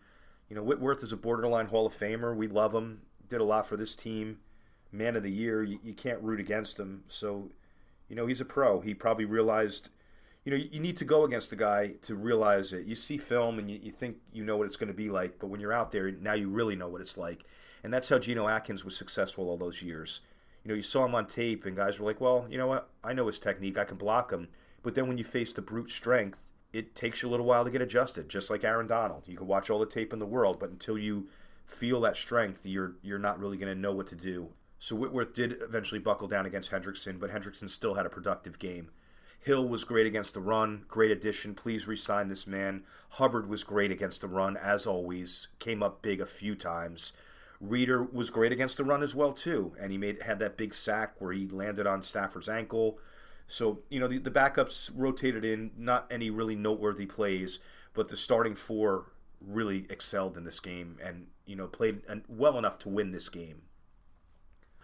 You know, Whitworth is a borderline Hall of Famer. We love him. Did a lot for this team. Man of the year. You, you can't root against him. So, you know, he's a pro. He probably realized, you know, you need to go against the guy to realize it. You see film and you, you think you know what it's going to be like, but when you're out there, now you really know what it's like. And that's how Geno Atkins was successful all those years. You know, you saw him on tape, and guys were like, well, you know what? I know his technique. I can block him. But then when you face the brute strength, it takes you a little while to get adjusted, just like Aaron Donald. You can watch all the tape in the world, but until you feel that strength, you're you're not really going to know what to do. So Whitworth did eventually buckle down against Hendrickson, but Hendrickson still had a productive game. Hill was great against the run, great addition. Please resign this man. Hubbard was great against the run, as always. Came up big a few times. Reader was great against the run as well too, and he made had that big sack where he landed on Stafford's ankle. So, you know, the, the backups rotated in, not any really noteworthy plays, but the starting four really excelled in this game and, you know, played well enough to win this game.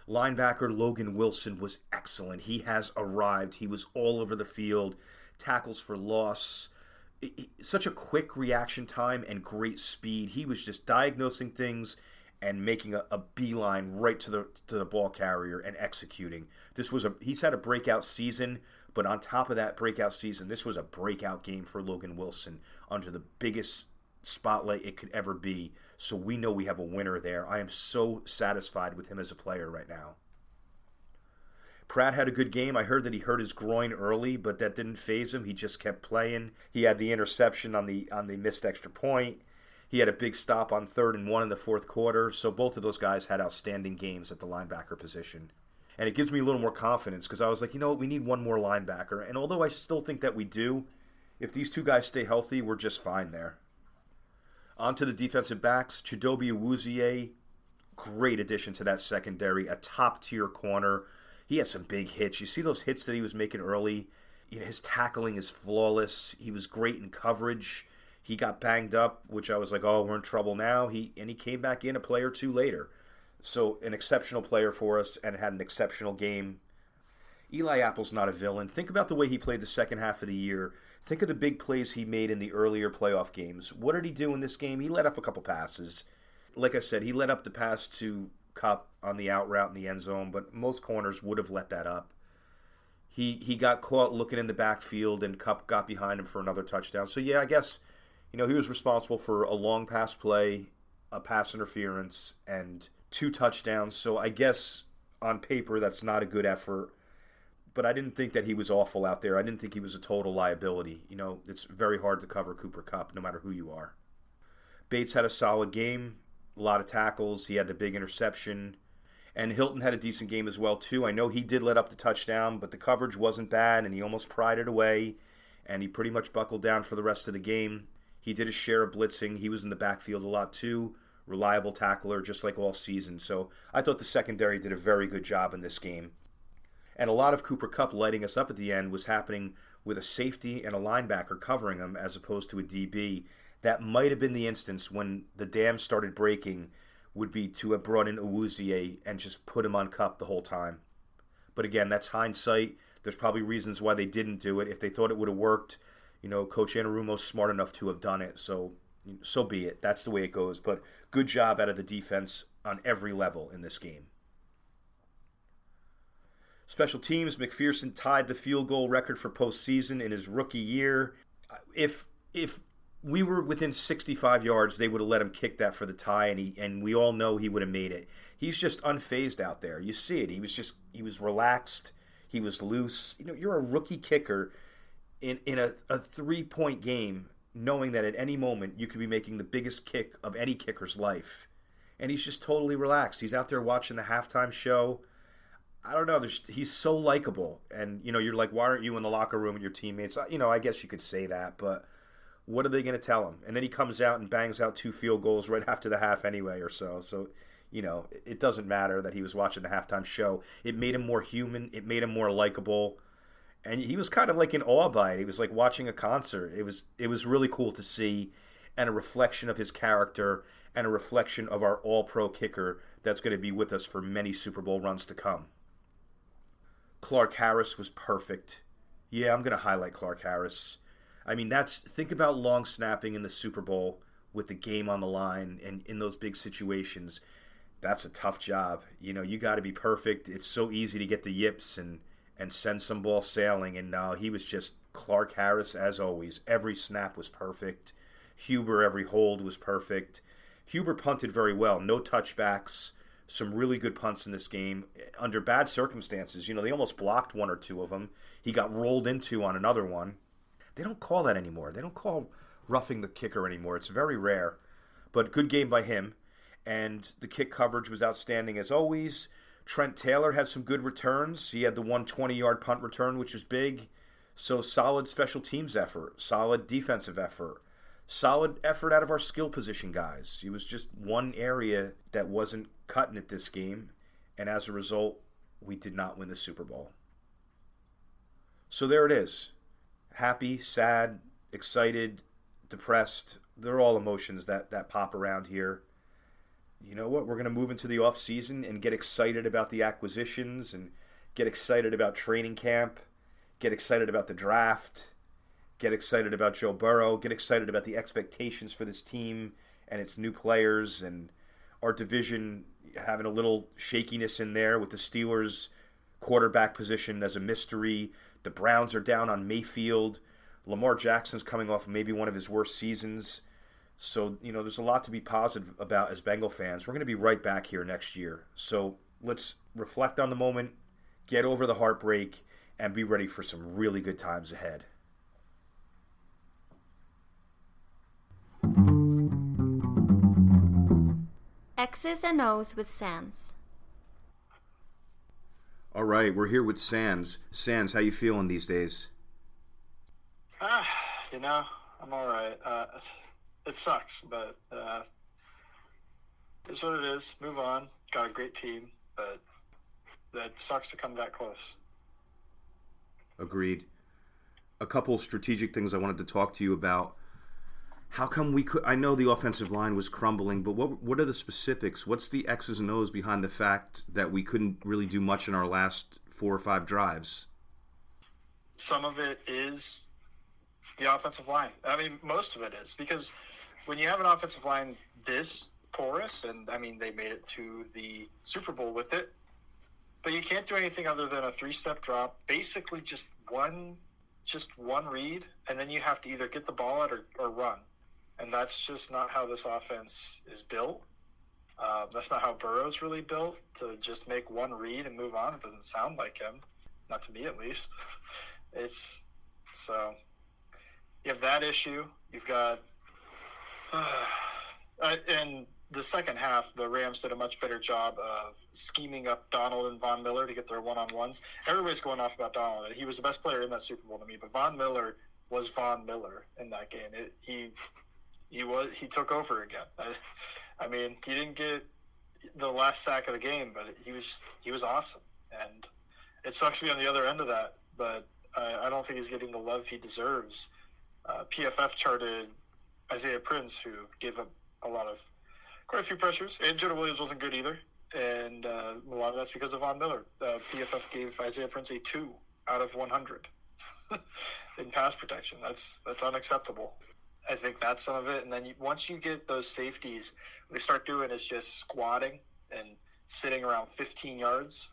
Linebacker Logan Wilson was excellent. He has arrived. He was all over the field, tackles for loss, such a quick reaction time and great speed. He was just diagnosing things and making a, a beeline right to the to the ball carrier and executing. This was a he's had a breakout season, but on top of that breakout season, this was a breakout game for Logan Wilson under the biggest spotlight it could ever be. So we know we have a winner there. I am so satisfied with him as a player right now. Pratt had a good game. I heard that he hurt his groin early, but that didn't phase him. He just kept playing. He had the interception on the on the missed extra point. He had a big stop on third and one in the fourth quarter. So both of those guys had outstanding games at the linebacker position. And it gives me a little more confidence because I was like, you know what, we need one more linebacker. And although I still think that we do, if these two guys stay healthy, we're just fine there. On to the defensive backs. Chidobe Awuzie, great addition to that secondary, a top tier corner. He had some big hits. You see those hits that he was making early. You know, his tackling is flawless. He was great in coverage. He got banged up, which I was like, oh, we're in trouble now. He and he came back in a play or two later. So an exceptional player for us and had an exceptional game. Eli Apple's not a villain. Think about the way he played the second half of the year. Think of the big plays he made in the earlier playoff games. What did he do in this game? He let up a couple passes. Like I said, he let up the pass to Kupp on the out route in the end zone, but most corners would have let that up. He he got caught looking in the backfield and Kupp got behind him for another touchdown. So yeah, I guess You know, he was responsible for a long pass play, a pass interference, and two touchdowns. So I guess on paper that's not a good effort. But I didn't think that he was awful out there. I didn't think he was a total liability. You know, it's very hard to cover Cooper Kupp no matter who you are. Bates had a solid game, a lot of tackles. He had the big interception. And Hilton had a decent game as well too. I know he did let up the touchdown, but the coverage wasn't bad and he almost pried it away and he pretty much buckled down for the rest of the game. He did his share of blitzing. He was in the backfield a lot too. Reliable tackler just like all season. So I thought the secondary did a very good job in this game. And a lot of Cooper Kupp lighting us up at the end was happening with a safety and a linebacker covering him as opposed to a DB. That might have been the instance when the dam started breaking would be to have brought in Awuzie and just put him on Kupp the whole time. But again, that's hindsight. There's probably reasons why they didn't do it. If they thought it would have worked, you know, Coach Anarumo's smart enough to have done it. So, so be it. That's the way it goes. But good job out of the defense on every level in this game. Special teams, McPherson tied the field goal record for postseason in his rookie year. If if we were within 65 yards, they would have let him kick that for the tie, and he and we all know he would have made it. He's just unfazed out there. You see it. He was just he was relaxed. He was loose. You know, you're a rookie kicker in in a, a three point game, knowing that at any moment you could be making the biggest kick of any kicker's life, and he's just totally relaxed. He's out there watching the halftime show. I don't know. he's so likable, and you know, you're like, why aren't you in the locker room with your teammates? You know, I guess you could say that, but what are they going to tell him? And then he comes out and bangs out two field goals right after the half anyway, or so. So, you know, it doesn't matter that he was watching the halftime show. It made him more human. It made him more likable, and he was kind of like in awe by it. He was like watching a concert. It was it was really cool to see, and a reflection of his character and a reflection of our All Pro kicker that's going to be with us for many Super Bowl runs to come. Clark Harris was perfect. Yeah, I'm going to highlight Clark Harris I mean, that's think about long snapping in the Super Bowl with the game on the line and in those big situations. That's a tough job. You know, you got to be perfect. It's so easy to get the yips and and send some ball sailing. And uh, he was just Clark Harris as always. Every snap was perfect. Huber, every hold was perfect. Huber punted very well. No touchbacks. Some really good punts in this game under bad circumstances. You know, they almost blocked one or two of them. He got rolled into on another one. They don't call that anymore. They don't call roughing the kicker anymore. It's very rare. But good game by him. And the kick coverage was outstanding as always. Trent Taylor had some good returns. He had the 120 yard punt return, which was big. So solid special teams effort, solid defensive effort, solid effort out of our skill position guys. It was just one area that wasn't cutting it this game. And as a result, we did not win the Super Bowl. So there it is happy, sad, excited, depressed. They're all emotions that, that pop around here. You know what? We're going to move into the off season and get excited about the acquisitions and get excited about training camp, get excited about the draft, get excited about Joe Burrow, get excited about the expectations for this team and its new players and our division having a little shakiness in there with the Steelers quarterback position as a mystery, the Browns are down on Mayfield. Lamar Jackson's coming off maybe one of his worst seasons. So, you know, there's a lot to be positive about as Bengal fans. We're going to be right back here next year. So let's reflect on the moment, get over the heartbreak, and be ready for some really good times ahead. X's and O's with Sans. All right, we're here with Sans. Sans, how you feeling these days? Ah, you know, I'm all right. Uh, it sucks, but uh, it's what it is. Move on. Got a great team, but that sucks to come that close. Agreed. A couple strategic things I wanted to talk to you about how come we could? I know the offensive line was crumbling, but what what are the specifics? What's the X's and O's behind the fact that we couldn't really do much in our last four or five drives? Some of it is the offensive line. I mean, most of it is because when you have an offensive line this porous, and I mean, they made it to the Super Bowl with it, but you can't do anything other than a three-step drop. Basically, just one, just one read, and then you have to either get the ball out or, or run and that's just not how this offense is built. Uh, that's not how Burrow's really built to just make one read and move on. It doesn't sound like him, not to me at least. It's so you have that issue. You've got uh, in the second half, the Rams did a much better job of scheming up Donald and Von Miller to get their one on ones. Everybody's going off about Donald. He was the best player in that Super Bowl to me, but Von Miller was Von Miller in that game. It, he he was he took over again. I, I mean, he didn't get the last sack of the game, but he was he was awesome, and it sucks to be on the other end of that. But I, I don't think he's getting the love he deserves. Uh, PFF charted Isaiah Prince, who gave up a lot of quite a few pressures, and Jonah Williams wasn't good either, and uh, a lot of that's because of Von Miller. Uh, PFF gave Isaiah Prince a two out of 100 in pass protection. That's that's unacceptable. I think that's some of it. And then you, once you get those safeties, they start doing is just squatting and sitting around 15 yards.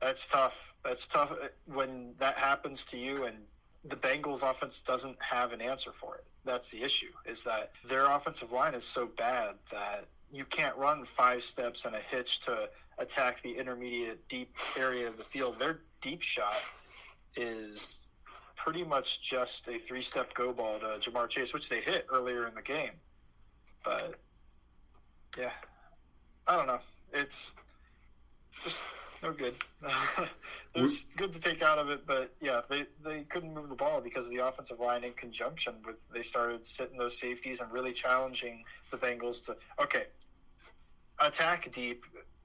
That's tough. That's tough when that happens to you and the Bengals offense doesn't have an answer for it. That's the issue is that their offensive line is so bad that you can't run five steps and a hitch to attack the intermediate deep area of the field. Their deep shot is pretty much just a three step go ball to Ja'Marr Chase, which they hit earlier in the game. But yeah, I don't know. It's just no good. it was good to take out of it, but yeah, they, they couldn't move the ball because of the offensive line in conjunction with they started sitting those safeties and really challenging the Bengals to okay, attack deep,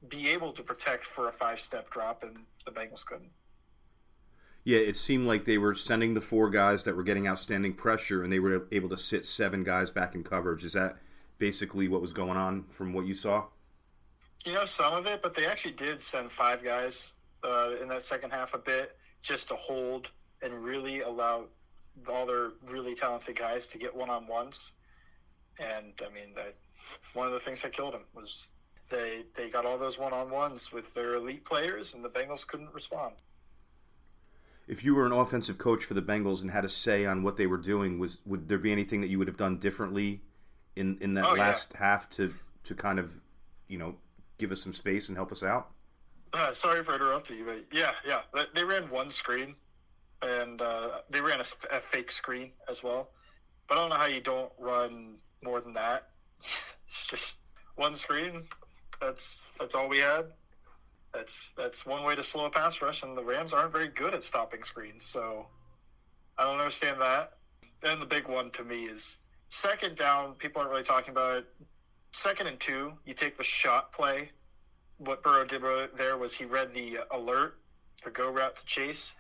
be able to protect for a five step drop, and the Bengals couldn't. Yeah, it seemed like they were sending the four guys that were getting outstanding pressure, and they were able to sit seven guys back in coverage. Is that basically what was going on from what you saw? You know, some of it, but they actually did send five guys uh, in that second half a bit just to hold and really allow all their really talented guys to get one on ones. And I mean, that one of the things that killed them was they they got all those one on ones with their elite players, and the Bengals couldn't respond if you were an offensive coach for the Bengals and had a say on what they were doing, was would there be anything that you would have done differently in in that oh, last yeah. half to to kind of you know give us some space and help us out? Uh, sorry for interrupting you, but yeah, yeah, they ran one screen and uh, they ran a, a, fake screen as well. But I don't know how you don't run more than that. it's just one screen. That's that's all we had. That's that's one way to slow a pass rush, and the Rams aren't very good at stopping screens. So I don't understand that. And the big one to me is second down. People aren't really talking about it. Second and two, you take the shot play. What Burrow did there was he read the alert, the go route to Chase,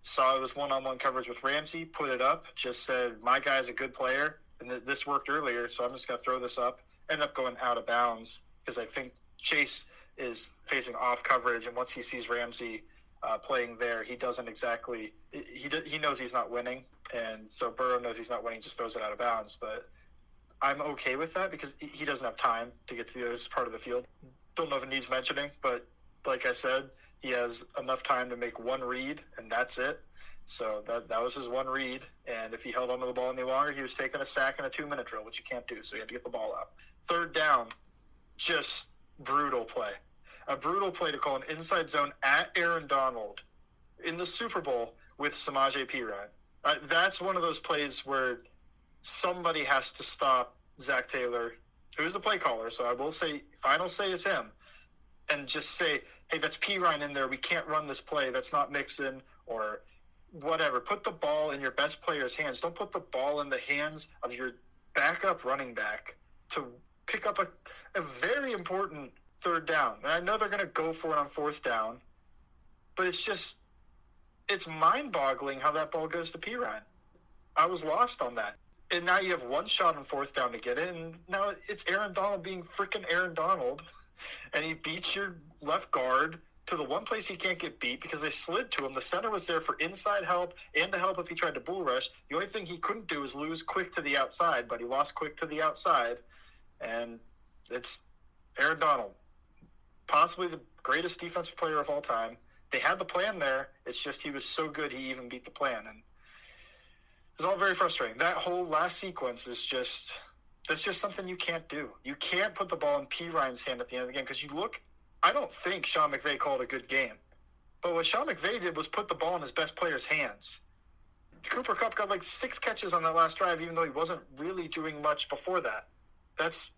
saw it was one-on-one coverage with Ramsey, put it up, just said, "My guy's a good player," and th- this worked earlier, so I'm just going to throw this up. End up going out of bounds because I think Chase is facing off coverage, and once he sees Ramsey uh, playing there, he doesn't exactly he he knows he's not winning, and so Burrow knows he's not winning, just throws it out of bounds. But I'm okay with that because he doesn't have time to get to the other part of the field. Don't know if it needs mentioning, but like I said, he has enough time to make one read, and that's it. So that that was his one read, and if he held onto the ball any longer, he was taking a sack in a two minute drill, which you can't do. So he had to get the ball out. Third down, just brutal play. A brutal play to call an inside zone at Aaron Donald in the Super Bowl with Samaje Perine. Uh, that's one of those plays where somebody has to stop Zac Taylor, who's the play caller. So I will say, final say is him, and just say, hey, that's Perine in there. We can't run this play. That's not Mixon or whatever. Put the ball in your best player's hands. Don't put the ball in the hands of your backup running back to pick up a, a very important third down. And I know they're going to go for it on fourth down, but it's just it's mind-boggling how that ball goes to Perine. I was lost on that. And now you have one shot on fourth down to get it, and now it's Aaron Donald being freaking Aaron Donald, and he beats your left guard to the one place he can't get beat because they slid to him. The center was there for inside help and to help if he tried to bull rush. The only thing he couldn't do is lose quick to the outside, but he lost quick to the outside, and it's Aaron Donald, possibly the greatest defensive player of all time. They had the plan there. It's just he was so good he even beat the plan. And It's all very frustrating. That whole last sequence is just that's just something you can't do. You can't put the ball in Perine's hand at the end of the game because you look. I don't think Sean McVay called a good game, but what Sean McVay did was put the ball in his best player's hands. Cooper Kupp got like six catches on that last drive, even though he wasn't really doing much before that. That's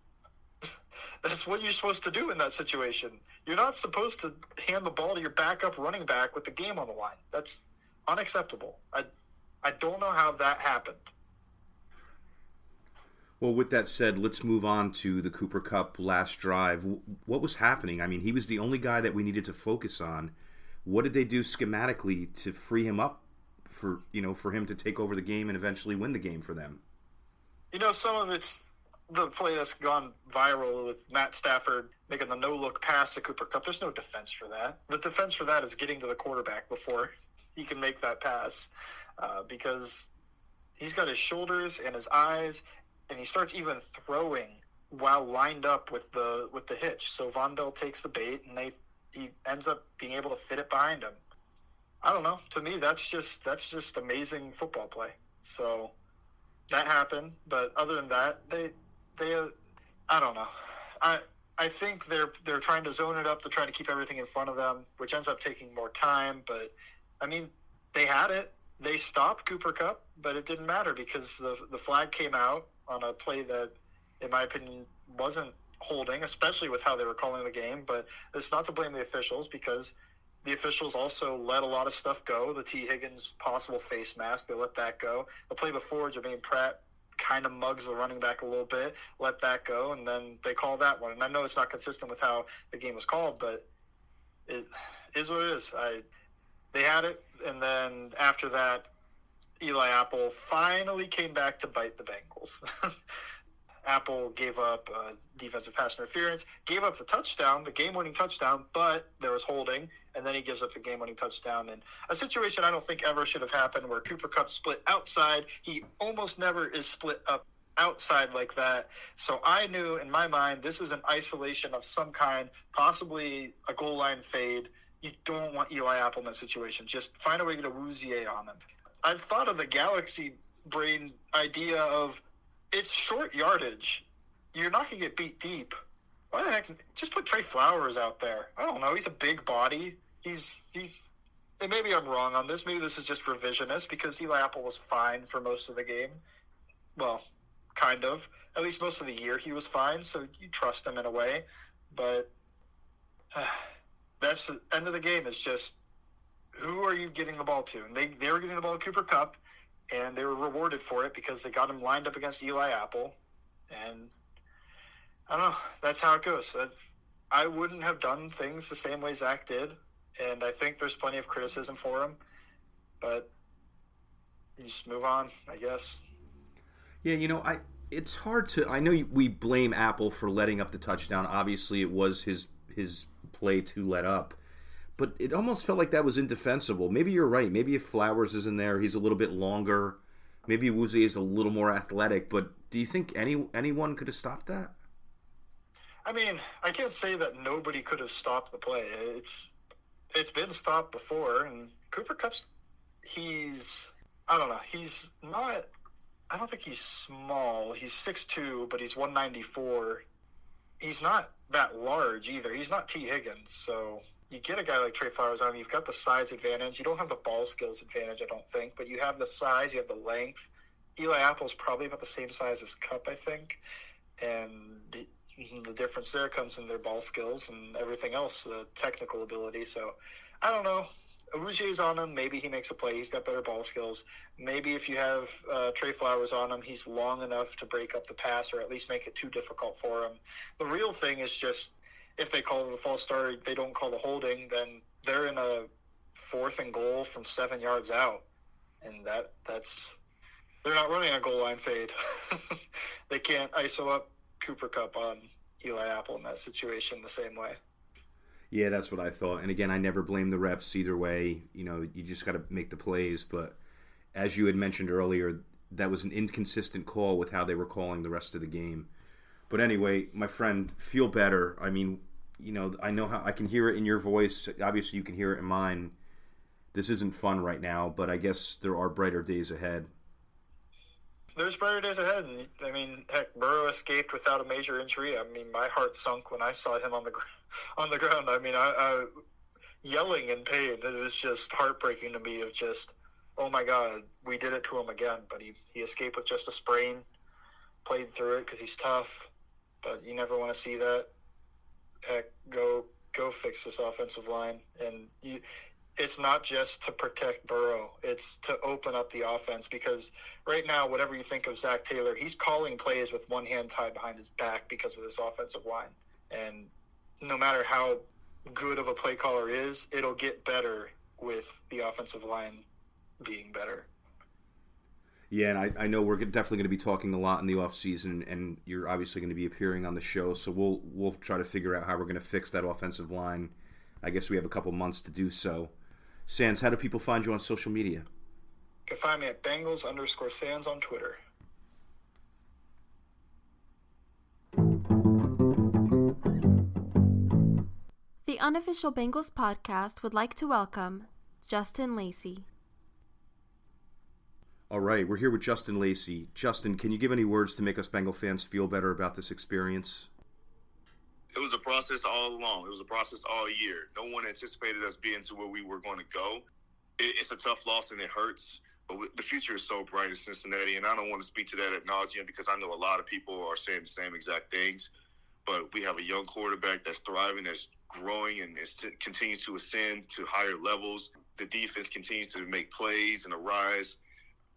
that's what you're supposed to do in that situation. You're not supposed to hand the ball to your backup running back with the game on the line. That's unacceptable. I I don't know how that happened. Well, with that said, let's move on to the Cooper Kupp last drive. What was happening? I mean, he was the only guy that we needed to focus on. What did they do schematically to free him up for you know for him to take over the game and eventually win the game for them? You know, some of it's the play that's gone viral with Matt Stafford making the no look pass to Cooper Kupp. There's no defense for that. The defense for that is getting to the quarterback before he can make that pass uh, because he's got his shoulders and his eyes, and he starts even throwing while lined up with the with the hitch. So Vonn Bell takes the bait, and they he ends up being able to fit it behind him. I don't know. To me, that's just that's just amazing football play. So that happened, but other than that, they they, uh, I don't know. I I think they're they're trying to zone it up. They're trying to keep everything in front of them, which ends up taking more time. But I mean, they had it. They stopped Cooper Kupp, but it didn't matter because the the flag came out on a play that, in my opinion, wasn't holding, especially with how they were calling the game. But it's not to blame the officials because the officials also let a lot of stuff go. The T. Higgins possible face mask, they let that go. The play before, Jermaine Pratt kind of mugs the running back a little bit, let that go, and then they call that one. And I know it's not consistent with how the game was called, but it is what it is. I they had it, and then after that, Eli Apple finally came back to bite the Bengals. Apple gave up uh, defensive pass interference, gave up the touchdown, the game-winning touchdown, but there was holding, and then he gives up the game-winning touchdown. And a situation I don't think ever should have happened, where Cooper Kupp split outside. He almost never is split up outside like that. So I knew in my mind this is an isolation of some kind, possibly a goal line fade. You don't want Eli Apple in that situation. Just find a way to get Awuzie on him. I've thought of the galaxy brain idea of it's short yardage. You're not going to get beat deep. Why the heck? Just put Trey Flowers out there. I don't know. He's a big body. He's he's. And maybe I'm wrong on this. Maybe this is just revisionist because Eli Apple was fine for most of the game. Well, kind of. At least most of the year he was fine, so you trust him in a way. But uh, that's the end of the game. Is just who are you getting the ball to? And they they were getting the ball to Cooper Kupp, and they were rewarded for it because they got him lined up against Eli Apple, and I don't know. That's how it goes. I wouldn't have done things the same way Zac did, and I think there's plenty of criticism for him, but you just move on, I guess. Yeah, you know, I it's hard to. I know we blame Apple for letting up the touchdown. Obviously, it was his his play to let up but it almost felt like that was indefensible. Maybe you're right. Maybe if Flowers is in there, he's a little bit longer. Maybe Awuzie is a little more athletic. But do you think any anyone could have stopped that? I mean, I can't say that nobody could have stopped the play. It's it's been stopped before, and Cooper Kupp's he's I don't know. He's not. I don't think he's small. He's six two, but he's one ninety four. He's not that large either. He's not T. Higgins, so you get a guy like Trey Flowers on, you've got the size advantage. You don't have the ball skills advantage, I don't think, but you have the size, you have the length. Eli Apple's probably about the same size as Kupp, I think, and the difference there comes in their ball skills and everything else, the technical ability. So I don't know. Awuzie's on him. Maybe he makes a play. He's got better ball skills. Maybe if you have uh, Trey Flowers on him, he's long enough to break up the pass or at least make it too difficult for him. The real thing is just if they call the false start, they don't call the holding, then they're in a fourth and goal from seven yards out, and that that's they're not running a goal line fade. they can't ISO up Cooper Kupp on Eli Apple in that situation the same way. Yeah, that's what I thought. And again, I never blame the refs either way. You know, you just got to make the plays. But as you had mentioned earlier, that was an inconsistent call with how they were calling the rest of the game. But anyway, my friend, feel better. I mean, you know, I know how I can hear it in your voice. Obviously, you can hear it in mine. This isn't fun right now, but I guess there are brighter days ahead. There's brighter days ahead. And, I mean, heck, Burrow escaped without a major injury. I mean, my heart sunk when I saw him on the on the ground. I mean, I, I yelling in pain. It was just heartbreaking to me. Of just, oh my God, we did it to him again. But he he escaped with just a sprain, played through it because he's tough. But you never want to see that. Heck, go go fix this offensive line, and you it's not just to protect Burrow. It's to open up the offense because right now, whatever you think of Zac Taylor, he's calling plays with one hand tied behind his back because of this offensive line. And no matter how good of a play caller is, it'll get better with the offensive line being better. Yeah, and I, I know we're definitely going to be talking a lot in the off season, and you're obviously going to be appearing on the show. So we'll we'll try to figure out how we're going to fix that offensive line. I guess we have a couple months to do so. Sans, how do people find you on social media? You can find me at Bengals underscore Sans on Twitter. The unofficial Bengals podcast would like to welcome Justin Lacey. All right, we're here with Justin Lacey. Justin, can you give any words to make us Bengal fans feel better about this experience? It was a process all along. It was a process all year. No one anticipated us being to where we were going to go. It, it's a tough loss and it hurts, but the future is so bright in Cincinnati. And I don't want to speak to that at nauseum because I know a lot of people are saying the same exact things. But we have a young quarterback that's thriving, that's growing, and continues to ascend to higher levels. The defense continues to make plays and arise.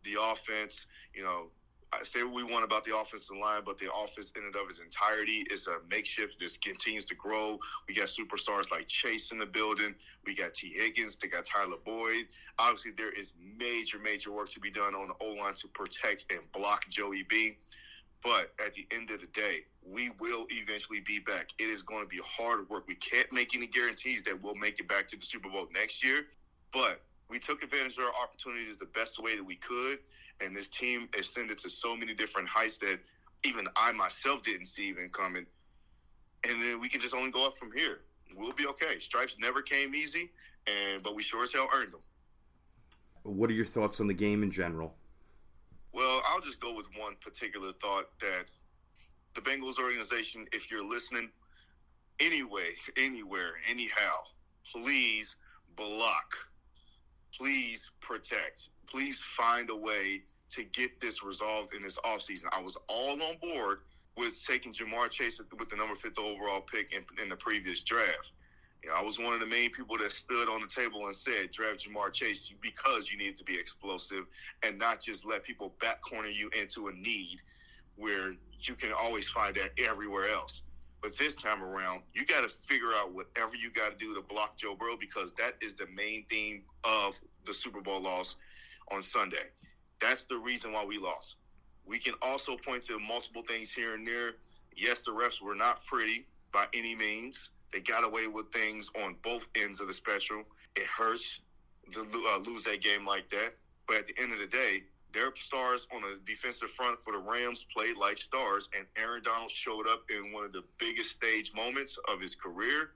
The offense, you know, I say what we want about the offensive line, but the offense in and of its entirety is a makeshift. This continues to grow. We got superstars like Chase in the building. We got T. Higgins. They got Tyler Boyd. Obviously, there is major, major work to be done on the O line to protect and block Joey B. But at the end of the day, we will eventually be back. It is going to be hard work. We can't make any guarantees that we'll make it back to the Super Bowl next year. But we took advantage of our opportunities the best way that we could and this team ascended to so many different heights that even I myself didn't see even coming. And then we can just only go up from here. We'll be okay. Stripes never came easy, and but we sure as hell earned them. What are your thoughts on the game in general? Well, I'll just go with one particular thought that the Bengals organization, if you're listening, anyway, anywhere, anyhow, please block, please protect, please find a way to get this resolved in this offseason. I was all on board with taking Ja'Marr Chase with the number fifth overall pick in, in the previous draft. You know, I was one of the main people that stood on the table and said, draft Ja'Marr Chase because you need to be explosive and not just let people back corner you into a need where you can always find that everywhere else. But this time around, you got to figure out whatever you got to do to block Joe Burrow because that is the main theme of the Super Bowl loss on Sunday. That's the reason why we lost. We can also point to multiple things here and there. Yes, the refs were not pretty by any means. They got away with things on both ends of the spectrum. It hurts to uh, lose that game like that. But at the end of the day, their stars on the defensive front for the Rams played like stars, and Aaron Donald showed up in one of the biggest stage moments of his career,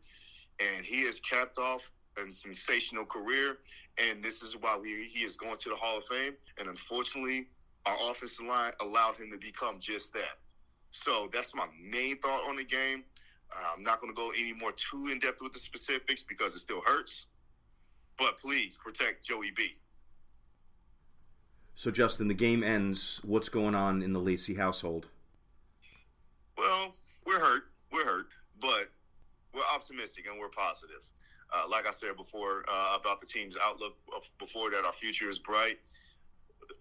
and he has capped off a sensational career and this is why we, he is going to the Hall of Fame. And unfortunately, our offensive line allowed him to become just that. So that's my main thought on the game. Uh, I'm not going to go any more too in depth with the specifics because it still hurts. But please protect Joey B. So, Justin, the game ends. What's going on in the Lacey household? Well, we're hurt. We're hurt. But we're optimistic and we're positive. Uh, like I said before uh, about the team's outlook before that, our future is bright.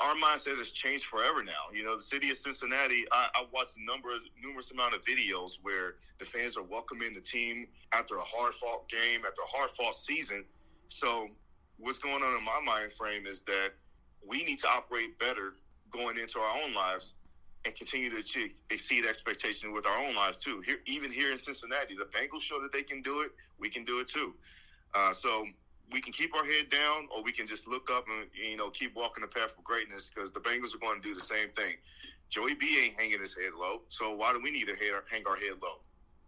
Our mindset has changed forever now. You know, the city of Cincinnati. I, I watched number, numerous amount of videos where the fans are welcoming the team after a hard fought game, after a hard fought season. So, what's going on in my mind frame is that we need to operate better going into our own lives and continue to achieve, exceed expectations with our own lives too. Here, even here in Cincinnati, the Bengals show that they can do it. We can do it too. Uh, so we can keep our head down, or we can just look up and you know keep walking the path of greatness because the Bengals are going to do the same thing. Joey B ain't hanging his head low, so why do we need to hang our head low?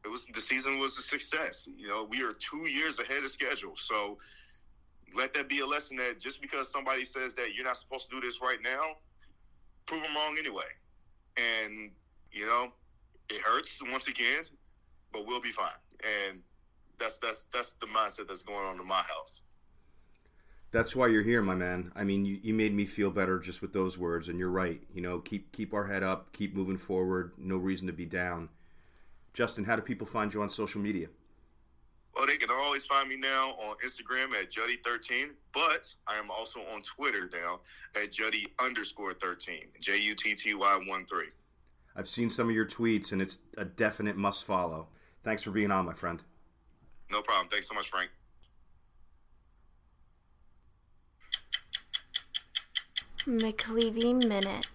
It was the season was a success. You know, we are two years ahead of schedule, so let that be a lesson that just because somebody says that you're not supposed to do this right now, prove them wrong anyway. And you know, it hurts once again, but we'll be fine. And that's that's that's the mindset that's going on in my house. That's why you're here, my man. I mean, you, you made me feel better just with those words, and you're right. You know, keep keep our head up, keep moving forward. No reason to be down. Justin, how do people find you on social media? Well, they can always find me now on Instagram at Jutty13, but I am also on Twitter now at Juddy underscore 13, J U T T Y 1 3. I've seen some of your tweets, and it's a definite must follow. Thanks for being on, my friend. No problem. Thanks so much, Frank. McLeavey Minute.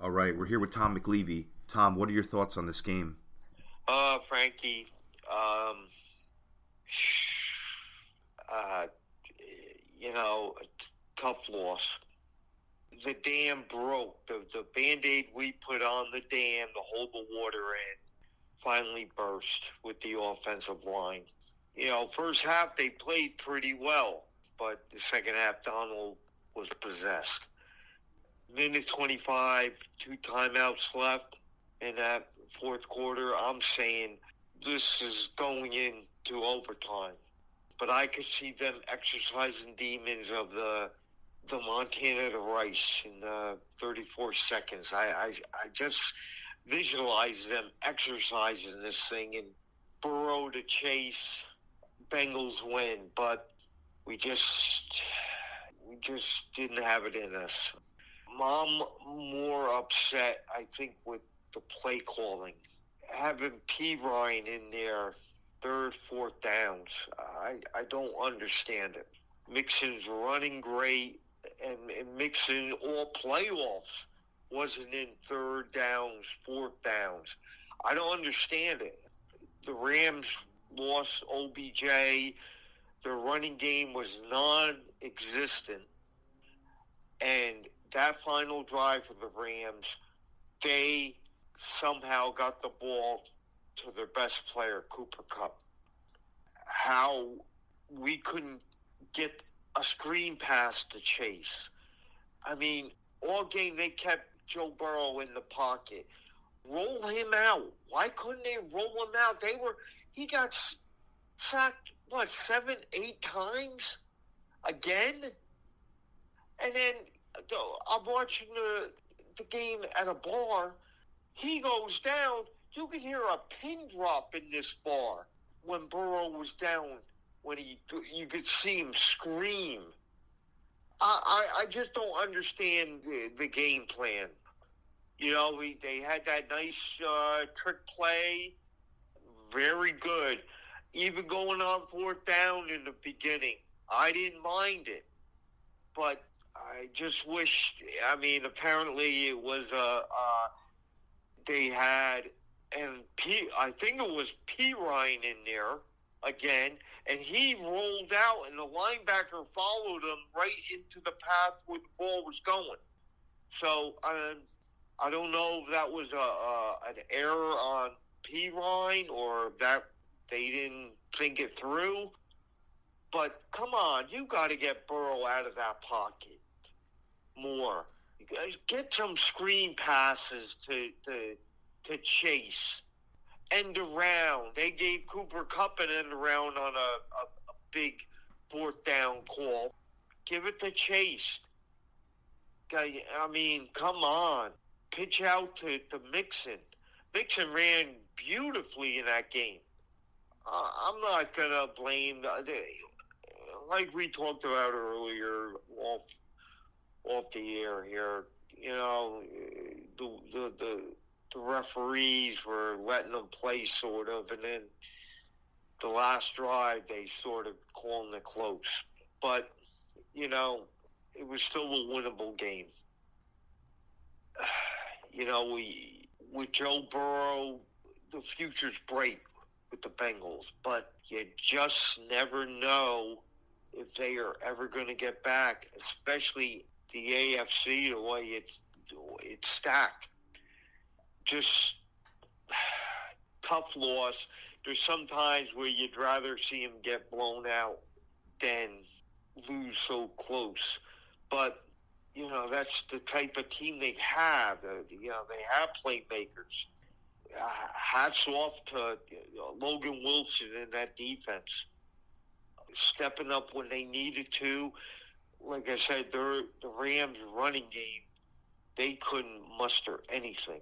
All right, we're here with Tom McLeavey. Tom, what are your thoughts on this game? Uh, Frankie, um, uh, you know, tough loss. The dam broke. The, the band aid we put on the dam to hold the water in finally burst with the offensive line. You know, first half they played pretty well, but the second half Donald was possessed. Minute 25, two timeouts left in that fourth quarter. I'm saying this is going into overtime. But I could see them exercising demons of the the Montana to Rice in uh, 34 seconds. I, I I just visualize them exercising this thing and Burrow to chase, Bengals win, but we just we just didn't have it in us. Mom more upset, I think, with the play calling. Having Perine in there, third, fourth downs, I, I don't understand it. Mixon's running great, and, and Mixon all playoffs wasn't in third downs, fourth downs. I don't understand it. The Rams lost OBJ. Their running game was non existent. And that final drive for the Rams, they somehow got the ball to their best player, Cooper Kupp. How we couldn't get a screen pass to chase. I mean, all game they kept Joe Burrow in the pocket. Roll him out. Why couldn't they roll him out? They were he got sacked what seven, eight times again, and then I'm watching the the game at a bar. He goes down. You can hear a pin drop in this bar when Burrow was down. When he, you could see him scream. I, I, just don't understand the, the game plan. You know, we they had that nice uh, trick play, very good. Even going on fourth down in the beginning, I didn't mind it, but I just wish. I mean, apparently it was uh, uh they had and P. I think it was Perine in there again, and he rolled out, and the linebacker followed him right into the path where the ball was going. So um, I don't know if that was a, a an error on Perine or that they didn't think it through. But come on, you got to get Burrow out of that pocket more. Get some screen passes to to to chase. End around. They gave Cooper Kupp an end around on a, a, a big fourth down call. Give it to Chase. I mean, come on. Pitch out to, to Mixon. Mixon ran beautifully in that game. Uh, I'm not going to blame, like we talked about earlier off, off the air here, you know, the, the, the the referees were letting them play sort of, and then the last drive they sort of calling it close. But you know, it was still a winnable game. You know, we with Joe Burrow, the future's bright with the Bengals, but you just never know if they are ever going to get back, especially the AFC the way it's it's stacked just tough loss. There's some times where you'd rather see him get blown out than lose so close. But you know, that's the type of team they have. Uh, you know, they have playmakers. Uh, hats off to you Logan Wilson in that defense, stepping up when they needed to. Like I said, the Rams' running game, they couldn't muster anything,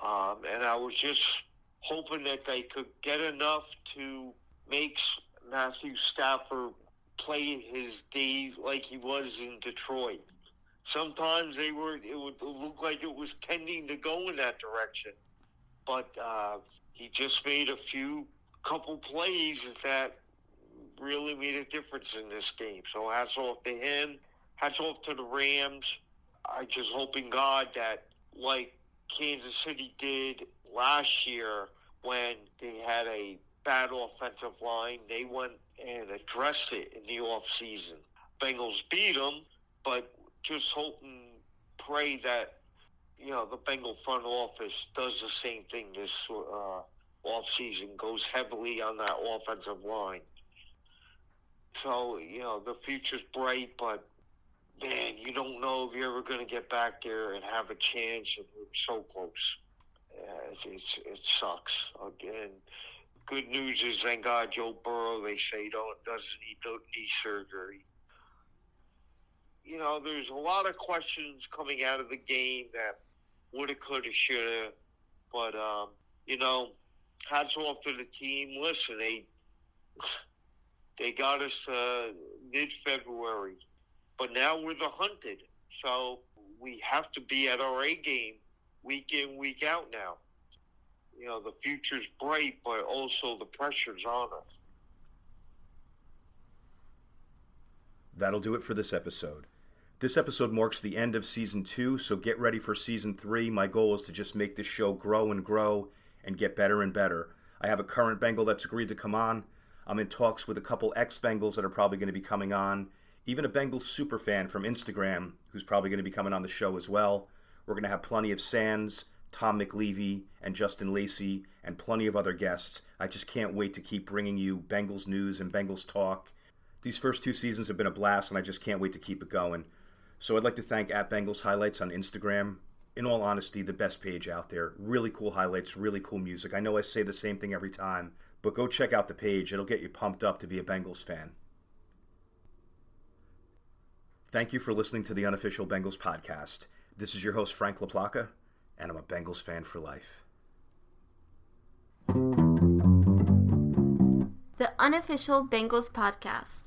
um, and I was just hoping that they could get enough to make Matthew Stafford play his days like he was in Detroit. Sometimes they were it would look like it was tending to go in that direction, but uh, he just made a few couple plays that really made a difference in this game. So hats off to him. Hats off to the Rams. I just hoping God that like Kansas City did last year when they had a bad offensive line, they went and addressed it in the off season. Bengals beat them, but just hope and pray that you know the Bengal front office does the same thing this uh, off season, goes heavily on that offensive line. So you know the future's bright, but man, you don't know if you're ever going to get back there and have a chance, and we're so close. Uh, it's, it's, it sucks. And good news is, thank God, Joe Burrow. They say don't doesn't need no knee surgery. You know, there's a lot of questions coming out of the game that woulda, coulda, shoulda, but um, you know, hats off to the team. Listen, they they got us uh, mid February, but now we're the hunted. So we have to be at our A game week in, week out now. You know, the future's bright, but also the pressure's on us. That'll do it for this episode. This episode marks the end of season two, so get ready for season three. My goal is to just make this show grow and grow and get better and better. I have a current Bengal that's agreed to come on. I'm in talks with a couple ex Bengals that are probably going to be coming on. Even a Bengals super fan from Instagram who's probably going to be coming on the show as well. We're going to have plenty of Sans, Tom McLeavey, and Justin Lacey, and plenty of other guests. I just can't wait to keep bringing you Bengals news and Bengals talk. These first two seasons have been a blast, and I just can't wait to keep it going. So I'd like to thank at Bengals Highlights on Instagram. In all honesty, the best page out there. Really cool highlights, really cool music. I know I say the same thing every time, but go check out the page. It'll get you pumped up to be a Bengals fan. Thank you for listening to the unofficial Bengals podcast. This is your host, Frank LaPlaca, and I'm a Bengals fan for life. The unofficial Bengals podcast.